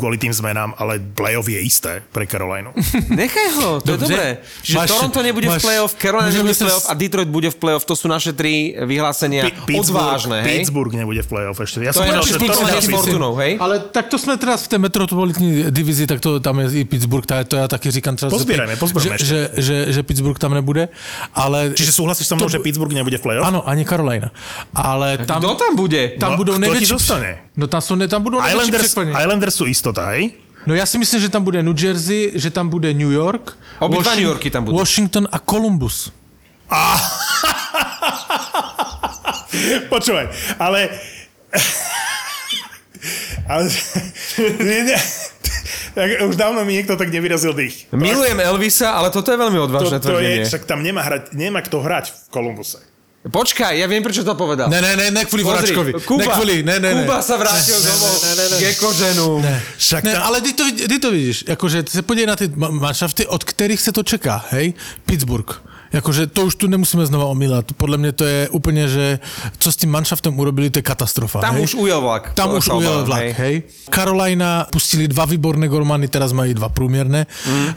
kvôli tým zmenám, ale playoff je isté pre Carolinu. Nechaj ho, to je Dobře. dobré. Čiže Máš- Toronto nebude v máš- playoff, Carolina nebude v playoff a Detroit bude v playoff. To sú naše tri vyhlásenia odvážne, hej? Pittsburgh nebude v playoff ešte. Ja To som je naše Fortunou, hej? Ale tak to jsme teda v té metropolitní divizi, tak to tam je i Pittsburgh, to, to já taky říkám třeba, Pozbírajme, pozbírajme že, že, že, že, Pittsburgh tam nebude, ale... Čiže súhlasíš so mnou, že Pittsburgh nebude v playoff? Ano, ani Carolina. Ale tam, Kto tam bude? tam No, budou kto ti největší... dostane? No tam, jsou, ne- tam budou Islanders. Islanders sú istota, hej? No já si myslím, že tam bude New Jersey, že tam bude New York, Obidva New Yorky tam budú. Washington a Columbus. Počúvaj, ale... ale... Tak už dávno mi niekto tak nevyrazil dých. Milujem Elvisa, ale toto je veľmi To, odvážne to tvrdenie. je, však tam nemá, hrať, nemá kto hrať v Kolumbuse. Počkaj, ja viem, prečo to povedal. Ne, ne, ne, ne kvůli Pozri, Voračkovi. Kuba, ne kvůli, ne, ne, ne. Kuba sa vrátil domov k Ekoženu. Však Ne, tam, ale ty to, ty to vidíš, jakože ty se podívej na ty ma- manšafty, od kterých se to čeká, hej? Pittsburgh. Jakože to už tu nemusíme znova omílat. Podle mě to je úplně, že co s tím manšaftem urobili, to je katastrofa. Tam hej? už ujel vlak. Tam už sa ujel vlak, hej. hej. Carolina pustili dva výborné golmany, teraz mají dva průměrné. Mm. Uh,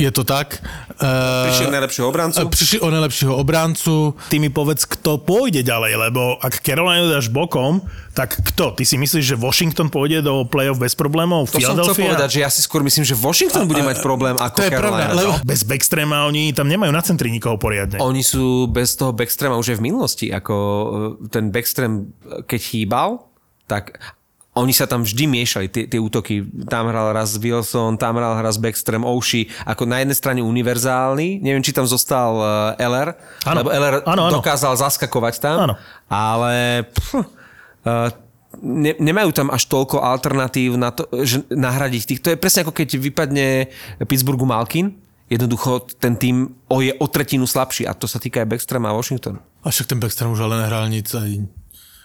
Je to tak. Prišiel Uh, najlepšieho obrancu. prišli o najlepšieho obráncu. Ty mi povedz, kto pôjde ďalej, lebo ak Carolina dáš bokom, tak kto? Ty si myslíš, že Washington pôjde do play-off bez problémov? To som chcel povedať, že ja si skôr myslím, že Washington bude mať problém ako To je pravda, Carolina. lebo Bez backstrema oni tam nemajú na centri nikoho poriadne. Oni sú bez toho backstrema už aj v minulosti. Ako e, ten backstrem, keď chýbal, tak oni sa tam vždy miešali, tie, tie útoky. Tam hral raz Wilson, tam hral raz Backstream, Oushi, ako na jednej strane univerzálny. Neviem, či tam zostal uh, Eller, Áno. lebo Eller Áno, áno. dokázal zaskakovať tam. Áno. Ale pff, uh, ne, nemajú tam až toľko alternatív na to, že nahradiť tých. To je presne ako keď vypadne Pittsburghu Malkin, jednoducho ten tým o je o tretinu slabší a to sa týka aj Backstrema a Washington. A však ten Backstrom už ale nehral nic aj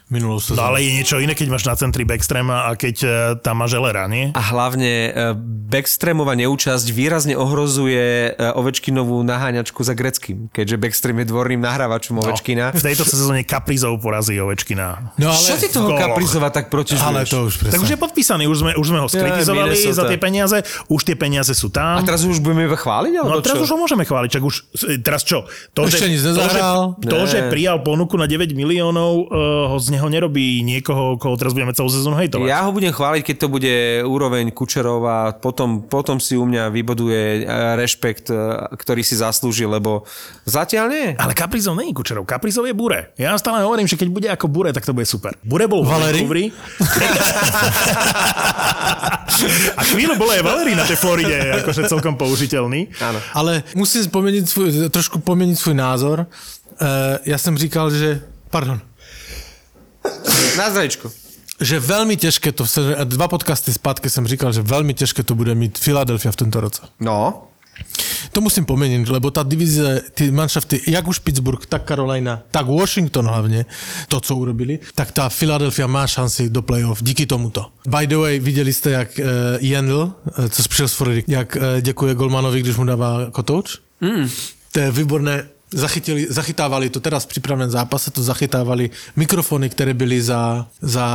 minulou No sezónu. ale je niečo iné, keď máš na centri backstrema a keď e, tam máš Elera, nie? A hlavne e, Backstreamová neúčasť výrazne ohrozuje e, Ovečkinovú naháňačku za Greckým, keďže Backstream je dvorným nahrávačom Ovečkina. V tejto sezóne Kaprizov porazí Ovečkina. No ale, Čo ty toho góloch. Kaprizova tak protižuješ? ale to už presne. Tak už je podpísaný, už sme, už sme ho skritizovali Minnesota. za tie peniaze, už tie peniaze sú A tam. teraz ho už budeme iba chváliť? No Alebo teraz čo? už ho môžeme chváliť, čak už, teraz čo? To, Ešte že, to, že, to, že prijal ponuku na 9 miliónov, uh, ho z neho nerobí niekoho, koho teraz budeme celú sezónu hejtovať. Ja ho budem chváliť, keď to bude úroveň Kučerova, potom, potom si u mňa vyboduje e, rešpekt, e, ktorý si zaslúži, lebo zatiaľ nie. Ale Kaprizov není Kučerov, Kaprizov je Bure. Ja stále hovorím, že keď bude ako Bure, tak to bude super. Bure bol v Valeri? Vancouveri. A chvíľu bol aj Valery na tej Floride, akože celkom použiteľný. Áno. Ale musím pomeniť svůj, trošku pomeniť svůj názor. Uh, já jsem říkal, že... Pardon. Na zdravičko. Že veľmi těžké to, dva podcasty zpátky jsem říkal, že veľmi těžké to bude mít Philadelphia v tomto roce. No, To musím pomeniť, lebo tá divízie, tí manšafty, jak už Pittsburgh, tak Carolina, tak Washington hlavne, to, co urobili, tak tá Philadelphia má šanci do playoff díky tomuto. By the way, viděli jste, jak uh, Jendl, uh, co přišel z Floridy, jak uh, děkuje Golmanovi, když mu dává kotouč? Mm. To je výborné. Zachytili, zachytávali to teraz v přípravném zápase, to zachytávali mikrofony, které byly za, za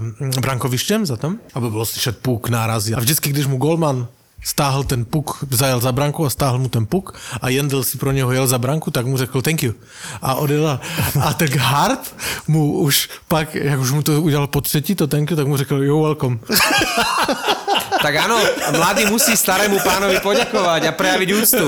mm, brankovištěm, za tam, aby bylo slyšet puk, nárazy. A vždycky, když mu Golman stáhl ten puk, zajel za branku a stáhl mu ten puk a Jendl si pro něho jel za branku, tak mu řekl thank you. A odjel. A tak Hart mu už pak, jak už mu to udělal po třetí, to thank you, tak mu řekl you're welcome. tak áno, mladý musí starému pánovi poďakovať a prejaviť úctu.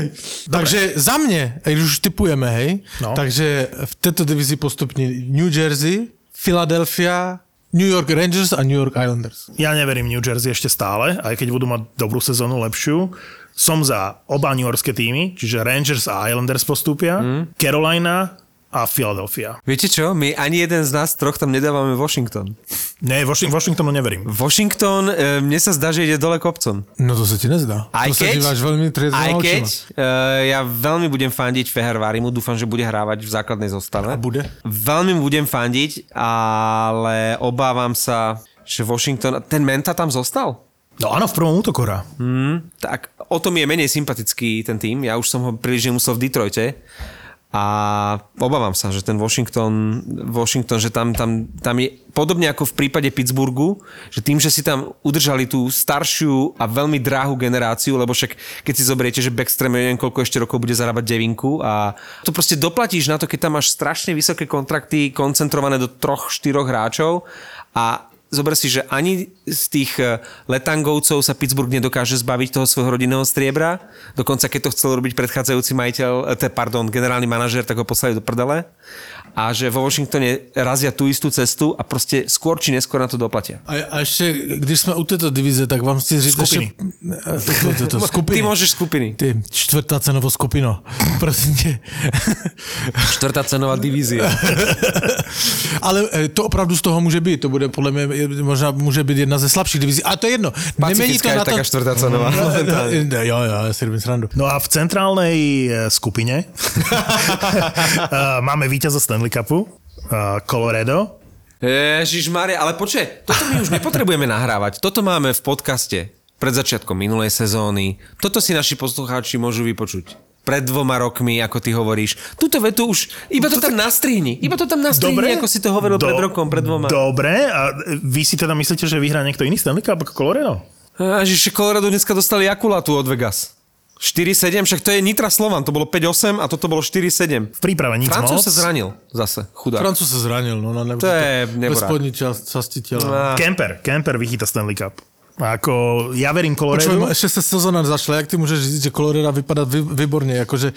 Takže za mě, když už typujeme, hej, No. takže v této divizi postupně New Jersey, Philadelphia, New York Rangers a New York Islanders. Ja neverím New Jersey ešte stále, aj keď budú mať dobrú sezónu lepšiu. Som za oba New Yorkské týmy, čiže Rangers a Islanders postúpia, mm. Carolina a Philadelphia. Viete čo? My ani jeden z nás troch tam nedávame Washington. Nie, Washington, Washingtonu neverím. Washington, e, mne sa zdá, že ide dole kopcom. No to se ti nezdá. Aj to sa keď, díváš veľmi aj keď uh, ja veľmi budem fandiť Fehervárimu, dúfam, že bude hrávať v základnej zostave. A bude? Veľmi mu budem fandiť, ale obávam sa, že Washington... Ten Menta tam zostal? No áno, v prvom útoku hrá. Hmm, tak o tom je menej sympatický ten tým. Ja už som ho príliš nemusel v Detroite. A obávam sa, že ten Washington, Washington že tam, tam, tam je podobne ako v prípade Pittsburghu, že tým, že si tam udržali tú staršiu a veľmi dráhu generáciu, lebo však keď si zoberiete, že Backstream neviem koľko ešte rokov bude zarábať devinku a to proste doplatíš na to, keď tam máš strašne vysoké kontrakty koncentrované do troch, štyroch hráčov a zober si, že ani z tých eh, letangovcov sa Pittsburgh nedokáže zbaviť toho svojho rodinného striebra. Dokonca keď to chcel robiť predchádzajúci majiteľ, eh, te, pardon, generálny manažer, tak ho poslali do prdele. A že vo Washingtone razia tú istú cestu a proste skôr či neskôr na to doplatia. A, a ještě, když jsme u této divize, tak vám chci říct Skupiny. ještě... To, to, to, skupiny. Ty môžeš skupiny. Ty čtvrtá cenovo skupino. Prosím tě. Štvrtá cenová divízia. Ale e, to opravdu z toho může být. To bude podle mě možná může být jedna ze slabších divizí. A to je jedno. Nemění to je na to... taká štvrtá cenová. No, jo, jo, ja si robím srandu. No a v centrálnej eh, skupine máme víťaza Stanley Cupu, eh, Colorado. Ježiš Maria, ale počkaj, toto my už nepotrebujeme nahrávať. Toto máme v podcaste pred začiatkom minulej sezóny. Toto si naši poslucháči môžu vypočuť. Pred dvoma rokmi, ako ty hovoríš. Túto vetu už, iba to tam nastrihni. Iba to tam nastrihni, ako si to hovoril pred rokom, pred dvoma. Dobre, a vy si teda myslíte, že vyhrá niekto iný Stanley Cup ako Colorado? Ježiš, Colorado dneska dostali akulatu od Vegas. 4-7, však to je Nitra Slovan, to bolo 5-8 a toto bolo 4-7. V príprave nič Francúz moc. sa zranil zase, chudák. Francúz sa zranil, no na To je Bez neborák. spodní čas- časti tela. Á, Kemper, Kemper vychytá Stanley Cup. Ako, ja verím Coloredu. ešte sa sezóna začala, jak ty môžeš říct, že Colorado vypadá vy, výborne, akože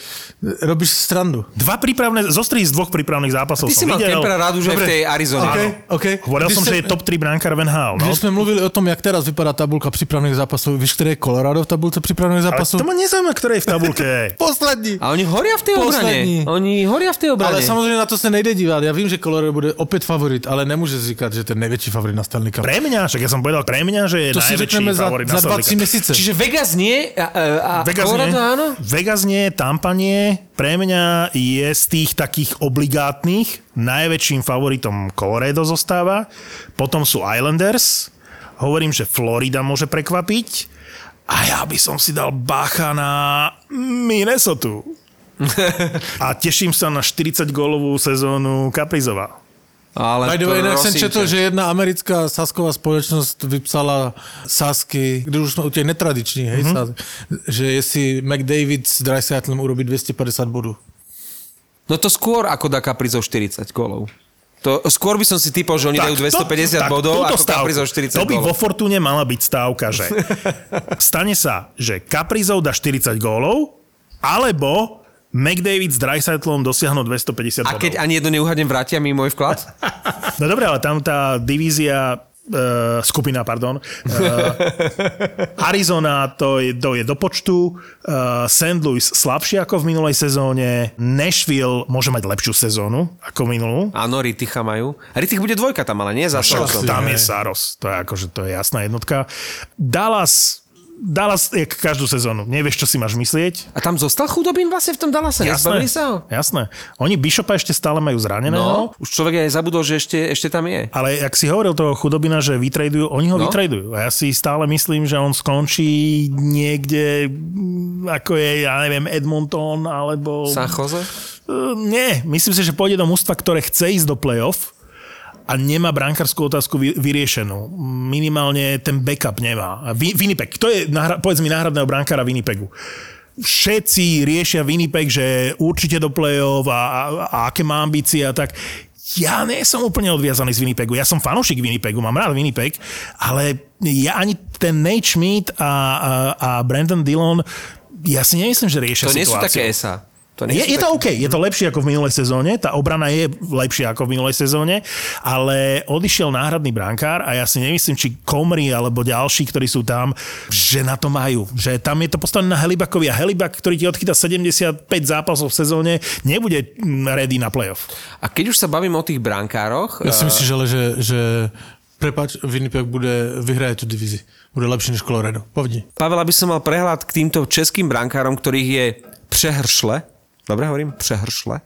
robíš si strandu. Dva prípravné, zostrý z dvoch prípravných zápasov Ty si som mal videl. Kempera rád už aj v Dobre. tej Arizone. OK, OK. Hovoril som, ste- že je top 3 brankár v NHL. No. Když sme mluvili o tom, jak teraz vypadá tabulka prípravných zápasov, víš, ktoré je Colorado v tabulce prípravných Ale zápasov? to ma nezaujíma, ktoré je v tabulke. Poslední. A oni horia v tej Poslední. obrane. Oni horia v tej obrane. Ale samozřejmě na to se nejde dívat. Já vím, že Colorado bude opět favorit, ale nemůže říkat, že ten největší favorit na Stanley Cup. Pre mňa, však ja som povedal pre mňa, že je To si najväčší řekneme za, za Stanley 2-3 Cup. měsíce. Čiže Vegas nie a, a Vegas Colorado nie. áno? Vegas nie, Tampa nie. Pre mňa je z tých takých obligátnych najväčším favoritom Colorado zostáva. Potom sú Islanders. Hovorím, že Florida môže prekvapiť. A ja by som si dal bacha na Minnesota. A teším sa na 40 gólovú sezónu Kaprizova. Ale By the way, inak četl, ťa. že jedna americká sasková společnost vypsala sasky, když už jsme u těch netradičních, hej, Mhm. mm-hmm. že jestli McDavid s Dreisaitlem urobí 250 bodů. No to skôr ako dá Kaprizov 40 golov. To, skôr by som si typol, že oni dajú 250 tak bodov túto ako stávku. Kaprizov 40 To by golov. vo Fortune mala byť stávka, že stane sa, že Kaprizov dá 40 gólov, alebo McDavid s Dreisaitlom dosiahnu 250 A bodov. keď ani jedno neuhadnem, vrátia mi môj vklad? No dobre, ale tam tá divízia Uh, skupina, pardon. Uh, Arizona to je, to je do počtu, uh, St. Louis slabšie ako v minulej sezóne, Nashville môže mať lepšiu sezónu ako minulú. Áno, Riticha majú. Ritich bude dvojka tam, ale nie za Však Sorosom. tam je Saros, to je akože to je jasná jednotka. Dallas, Dallas je každú sezónu, nevieš, čo si máš myslieť. A tam zostal chudobín vlastne v tom Dallase? Nezbavili sa ho? jasné. Oni Bishopa ešte stále majú zraneného. No, už človek aj zabudol, že ešte, ešte tam je. Ale ak si hovoril toho chudobina, že vytradujú, oni ho No. vytradujú. A ja si stále myslím, že on skončí niekde, ako je, ja neviem, Edmonton, alebo... San Jose? Uh, nie, myslím si, že pôjde do mústva, ktoré chce ísť do play-off a nemá brankárskú otázku vy, vyriešenú. Minimálne ten backup nemá. Wi- Winnipeg, kto je, nahra, povedz mi, náhradného brankára Winnipegu? Všetci riešia Winnipeg, že určite do play-off a, a, a aké má ambície a tak. Ja nie som úplne odviazaný z Winnipegu. Ja som fanúšik Winnipegu, mám rád Winnipeg, ale ja ani ten Nate Schmidt a, a, a Brandon Dillon, ja si nemyslím, že riešia To nie sú situáciu. také SA. To nie Je, je to OK, je to lepšie ako v minulej sezóne, tá obrana je lepšia ako v minulej sezóne, ale odišiel náhradný brankár a ja si nemyslím, či Komri alebo ďalší, ktorí sú tam, že na to majú. Že tam je to postavené na Helibakovi a Helibak, ktorý ti odchytá 75 zápasov v sezóne, nebude ready na playoff. A keď už sa bavím o tých brankároch, Já si eh, myslím, ale že, že prepač, Winnipeg bude, vyhraje tu divizi. Bude lepší než Colorado. Povedni. Pavel, aby som mal prehľad k týmto českým brankárom, ktorých je přehršle, Dobre hovorím? Přehršle.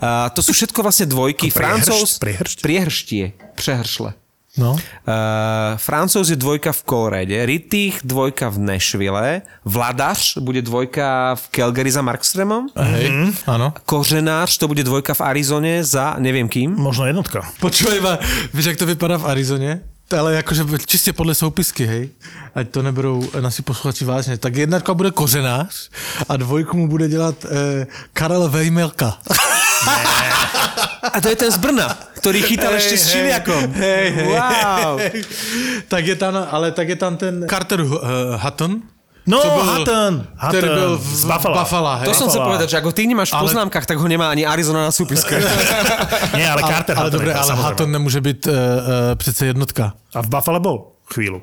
A to sú všetko vlastne dvojky. Priehršť, Francouz... priehršť. Priehrštie. Přehršle. No. Uh, Francouz je dvojka v Colorade, Rittich dvojka v Nashville, Vladař bude dvojka v Calgary za Markstremom, Hej, áno. Kořenář to bude dvojka v Arizone za neviem kým. Možno jednotka. Počúvaj ma, vieš, jak to vypadá v Arizone? Ale jakože čistě podle soupisky, hej. Ať to neberou naši posluchači vážně. Tak jednotka bude kořenář a dvojku mu bude dělat eh, Karel Vejmelka. A to je ten z Brna, ktorý chytal ešte s Čiliakom. Hej, hej. Wow. tak je tam, ale tak je tam ten Carter Hutton. No, byl- Hutton, Ktorý byl v, z Buffalo. Buffalo hej. To som chcel povedať, že ako ty nemáš v Ale- poznámkach, tak ho nemá ani Arizona na súpiske. Nie, ale Carter ale to, ale. Hutton nemůže být uh, uh, přece jednotka. A v Buffalo bol chvíľu.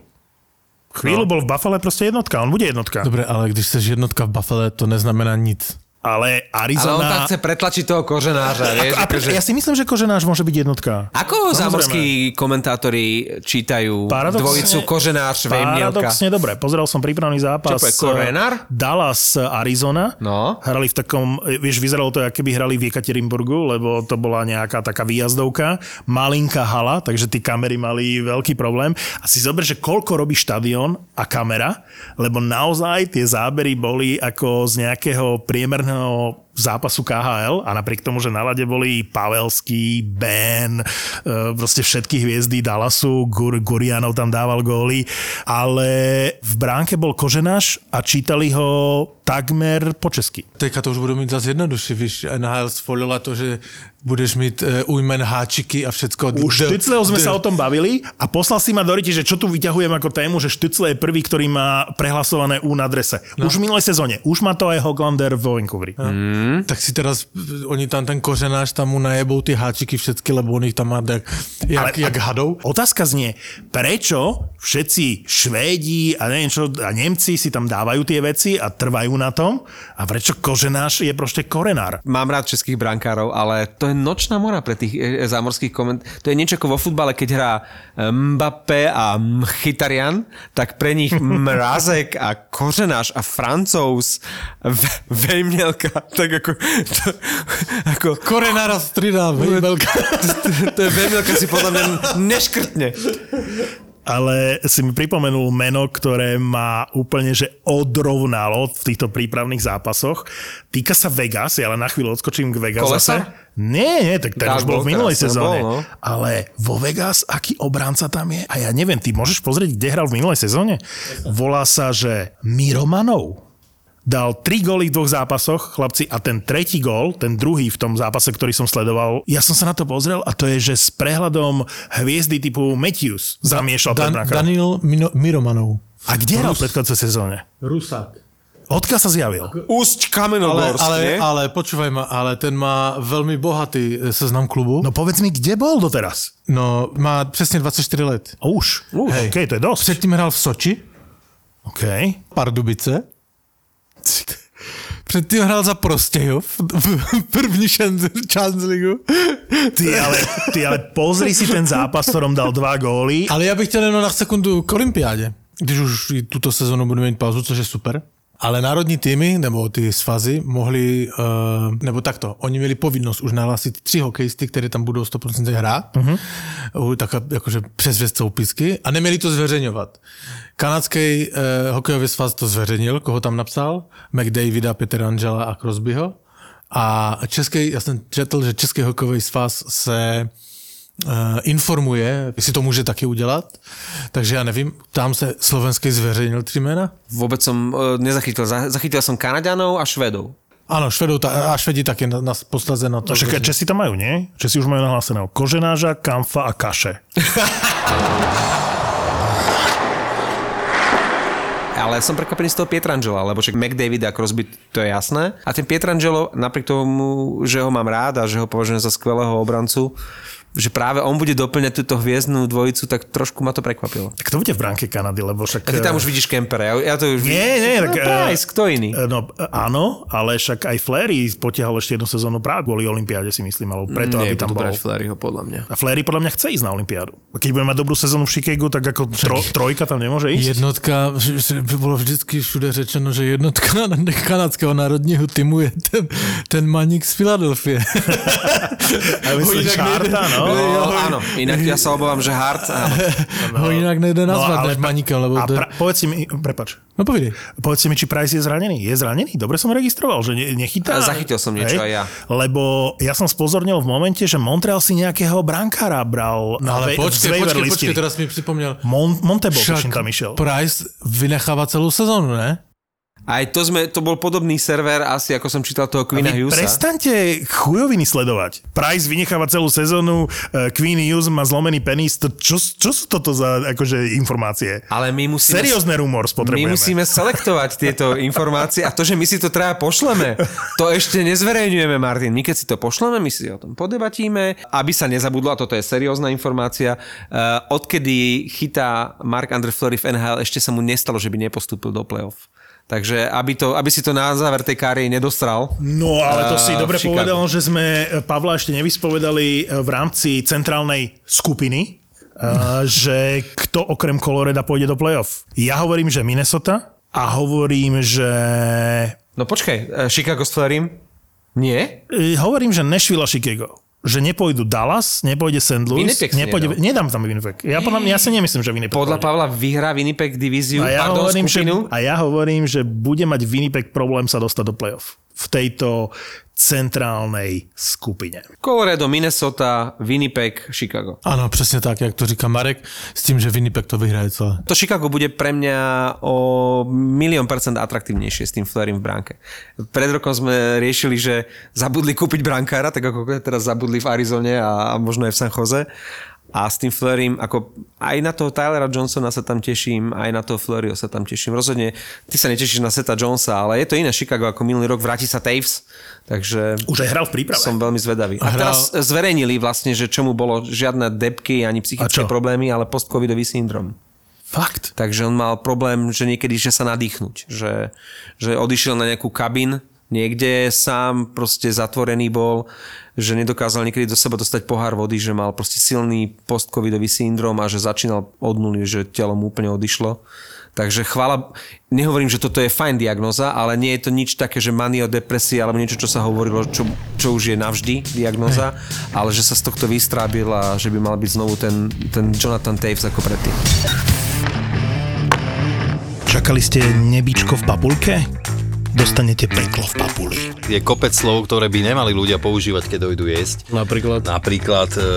Chvíľu No. bol v Buffalo proste jednotka, on bude jednotka. Dobré, ale když jsi jednotka v Buffalo, to neznamená nic. Ale Ale Arizona... on tam chce pretlačiť toho koženáža, vieš. a, akože- ja si myslím, že Koženáš môže byť jednotka. Ako Samozrejme. zámorskí komentátori čítajú Paradoxne- dvojicu Koženář, Vejmielka? Paradoxne dobre. Pozeral som prípravný zápas Čo, povie, Korenár? Dallas Arizona. No. Hrali v takom, vieš, vyzeralo to, ako keby hrali v Ekaterinburgu, lebo to bola nejaká taká výjazdovka. Malinká hala, takže tí kamery mali veľký problém. A si zober, že koľko robí štadión a kamera, lebo naozaj tie zábery boli ako z nejakého priemerného zápasu KHL a napriek tomu, že na lade boli Pavelský, Ben, e, proste všetky hviezdy Dallasu, Gur, Gurianov tam dával góly, ale v bránke bol Koženáš a čítali ho takmer po česky. Teďka to už budu mít zase jednoduše, víš, NHL svolila to, že budeš mít uh, ujmen háčiky a všecko. Už D- Štycleho sme sa o tom bavili a poslal si ma do riti, že čo tu vyťahujem ako tému, že Štycle je prvý, ktorý má prehlasované U na drese. No. Už v minulej sezóne. Už má to aj Hoglander vo Vancouveri. No. Hmm? Tak si teraz, eh, oni tam ten kořenáš, tam mu najebou ty háčiky všetky, lebo on ich tam má jak, jak, Ale- jak hadou. Otázka znie, prečo všetci Švédi a neviem čo, a Nemci si tam dávajú tie veci a trvajú na tom a prečo Koženáš je proste korenár? Mám rád českých brankárov, ale to je nočná mora pre tých e, zámorských koment. To je niečo ako vo futbale, keď hrá e, Mbappé a Mchitarian, tak pre nich Mrazek a Kořenáš a Francouz V- Vejmělka, tak ako... To, ako Korenára stridá, veľká. to je Vejmělka si podľa mňa neškrtne. Ale si mi pripomenul meno, ktoré má úplne, že odrovnalo v týchto prípravných zápasoch. Týka sa Vegas, ja ale na chvíľu odskočím k Vegas Kolesa? zase. Nie, nie, tak ten už bol v minulej sezóne. bol, no. Ale vo Vegas, aký obránca tam je? A ja neviem, ty môžeš pozrieť, kde hral v minulej sezóne? Volá sa, že Miromanov dal tri góly v dvoch zápasoch, chlapci, a ten tretí gól, ten druhý v tom zápase, ktorý som sledoval, ja som sa na to pozrel a to je, že s prehľadom hviezdy typu Matthews zamiešal ten Dan, Daniel Mino, Miromanov. A kde hral v predchádzajúcej sezóne? Rusák. Odkiaľ sa zjavil? Úsť Ale, Kamenogorsk, ale, nie? ale počúvaj ma, ale ten má veľmi bohatý eh, seznam klubu. No povedz mi, kde bol doteraz? No, má přesně 24 let. Už. Hej. Hej. OK, to je dosť. Předtím hrál v Soči, OK. Pardubice. Předtím hrál za Prostějov v první Chance Ligu. Ty ale, ty ale pozri si ten zápas, ktorom dal dva góly. Ale já bych chtěl jenom na sekundu k olympiádě. Když už tuto sezonu budeme mít pauzu, což je super. Ale národní týmy, nebo ty svazy, mohli, uh, nebo takto, oni měli povinnost už nahlásit tři hokejisty, které tam budou 100% hrát, uh-huh. tak jakože přes soupisky a neměli to zveřejňovat. Kanadský uh, hokejový svaz to zveřejnil, koho tam napsal, McDavida, Peter Angela a Crosbyho. A český, já jsem četl, že Český hokejový svaz se informuje, jestli to může taky udělat. Takže já nevím, tam se slovenský zveřejnil tři jména? Vôbec som e, nezachytil. Za- Zachytil som Kanaďanov a Švedov. Ano, Švedou ta, a Švedi taky na, na, posledze na to. No však Česi tam majú, nie? Česi už majú nahláseného Koženáža, Kamfa a Kaše. Ale som prekvapený z toho Pietrangela, lebo však McDavid a Crosby, to je jasné. A ten Pietrangelo, napriek tomu, že ho mám rád a že ho považujem za skvelého obrancu, že práve on bude doplňať túto hviezdnú dvojicu, tak trošku ma to prekvapilo. Tak to bude v bránke Kanady, lebo však... A ty tam už vidíš Kempera, ja, ja to už Nie, nie, no, tak... eh, Price, kto iný? eh, No áno, ale však aj Flery potiahol ešte jednu sezónu práve kvôli Olympiáde si myslím, alebo preto, aby tam bol. Flaryho, podľa mňa. A Flery podľa mňa chce ísť na Olympiádu. Keď bude mať dobrú sezónu v Chicagu, tak ako tro, trojka tam nemôže ísť. Jednotka, by bylo vždycky všude řečeno, že jednotka kanadského národního týmu je ten, ten maník z Filadelfie. A myslíš Harta, no? No, áno, inak ja sa obávam, že Hart, áno. Ho jinak nejde nazvat no, než maníkem, lebo a to... pra, povedz mi, prepač, No povídej. Povedzte mi, či Price je zranený. Je zranený? Dobre som registroval, že ne, nechytá. Ale zachytil som niečo aj ja. Lebo ja som spozornil v momente, že Montreal si nejakého brankára bral na Ale ve- počkej, počkej, počkej, teraz mi připomněl. Mon, Montebo, tam išiel. Price vynechává celou sezónu, ne? Aj to, sme, to bol podobný server, asi ako som čítal toho Queena Hughesa. prestaňte chujoviny sledovať. Price vynecháva celú sezónu, uh, Queen Hughes má zlomený penis. To, čo, čo sú toto za akože, informácie? Ale my musíme... Seriózne rumor My spotrebujeme. musíme selektovať tieto informácie a to, že my si to treba pošleme, to ešte nezverejňujeme, Martin. My keď si to pošleme, my si o tom podebatíme, aby sa nezabudlo, a toto je seriózna informácia, uh, odkedy chytá Mark Andre Fleury v NHL, ešte sa mu nestalo, že by nepostúpil do play-off. Takže aby, to, aby si to na záver tej kariéry nedostral. No, ale to si dobre povedal, že sme Pavla ešte nevyspovedali v rámci centrálnej skupiny, uh, že kto okrem Coloreda pôjde do playoff. Ja hovorím, že Minnesota a hovorím, že... No počkaj, uh, Chicago s Fleurym? Nie? Hovorím, že Nashville a Chicago. Že nepôjdu Dallas, nepôjde St. Louis, Winnipeg nepôjde, nedám tam Winnipeg. Ja, podľa ja si nemyslím, že Winnipeg Podľa. Pavla vyhrá Winnipeg divíziu, a ja, pardon, hovorím, že, skupinu? a ja hovorím, že bude mať Winnipeg problém sa dostať do playoff. V tejto centrálnej skupine. Colorado, Minnesota, Winnipeg, Chicago. Ano, přesně tak, jak to říká Marek, s tím, že Winnipeg to vyhraje celé. To Chicago bude pre mňa o milión percent atraktívnejšie s tým Fleurim v bránke. Pred rokom sme riešili, že zabudli kúpiť brankára, tak ako teraz zabudli v Arizone a, a možno aj v San Jose. A s tým Fleurim, ako aj na toho Tylera Johnsona sa tam teším, aj na toho Fleurio sa tam teším. Rozhodne, ty sa netešíš na Seta Jonesa, ale je to iné Chicago ako minulý rok, vráti sa Taves, takže Už aj hral v príprave. som veľmi zvedavý. A, A hral- teraz zverejnili vlastne, že čomu bolo žiadne depky ani psychické problémy, ale post-covidový syndrom. Fakt. Takže on mal problém, že niekedy, že sa nadýchnuť. Že, že odišiel na nejakú kabin, niekde sám proste zatvorený bol, že nedokázal niekedy do seba dostať pohár vody, že mal proste silný post-covidový syndrom a že začínal od nuly, že telo mu úplne odišlo. Takže chvála, nehovorím, že toto je fajn diagnoza, ale nie je to nič také, že maniodepresia alebo niečo, čo sa hovorilo, čo, čo už je navždy diagnoza, ale že sa z tohto vystrábil a že by mal byť znovu ten, ten Jonathan Taves ako predtým. Čakali ste nebičko v papulke? Dostanete peklo v papuli. Je kopec slov, ktoré by nemali ľudia používať, keď dojdu jesť. Napríklad Napríklad, e,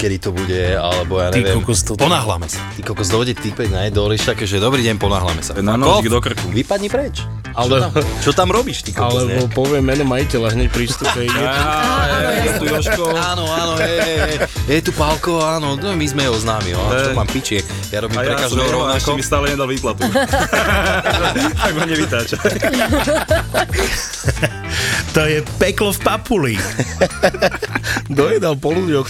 kedy to bude, alebo ja Ty neviem. kokos, toto- Ponáhľame sa. Ty kokos dojde typek na doliš také, že dobrý deň, ponáhľame sa. Na nožík do krku. Vypadni preč. Ale- Čo tam, čo tam robíš, ty kokos, Alebo poviem meno majiteľa hneď pri vstupe. Je tu Jožko. Áno, áno, je, tu Pálko, áno, no, my sme ho známi, no, čo mám piči, ja robím A pre každého a rovnako. ešte mi stále nedal výplatu. tak ma nevytáča. To je peklo v papuli. Dojedal po ľuďoch.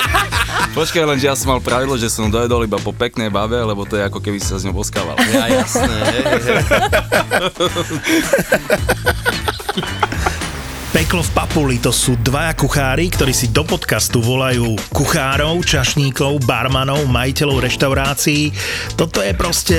Počkaj, len že ja som mal pravidlo, že som dojedol iba po peknej bave, lebo to je ako keby sa s ňou boskával. Ja, jasné. Peklo v papuli to sú dvaja kuchári, ktorí si do podcastu volajú kuchárov, čašníkov, barmanov, majiteľov reštaurácií. Toto je proste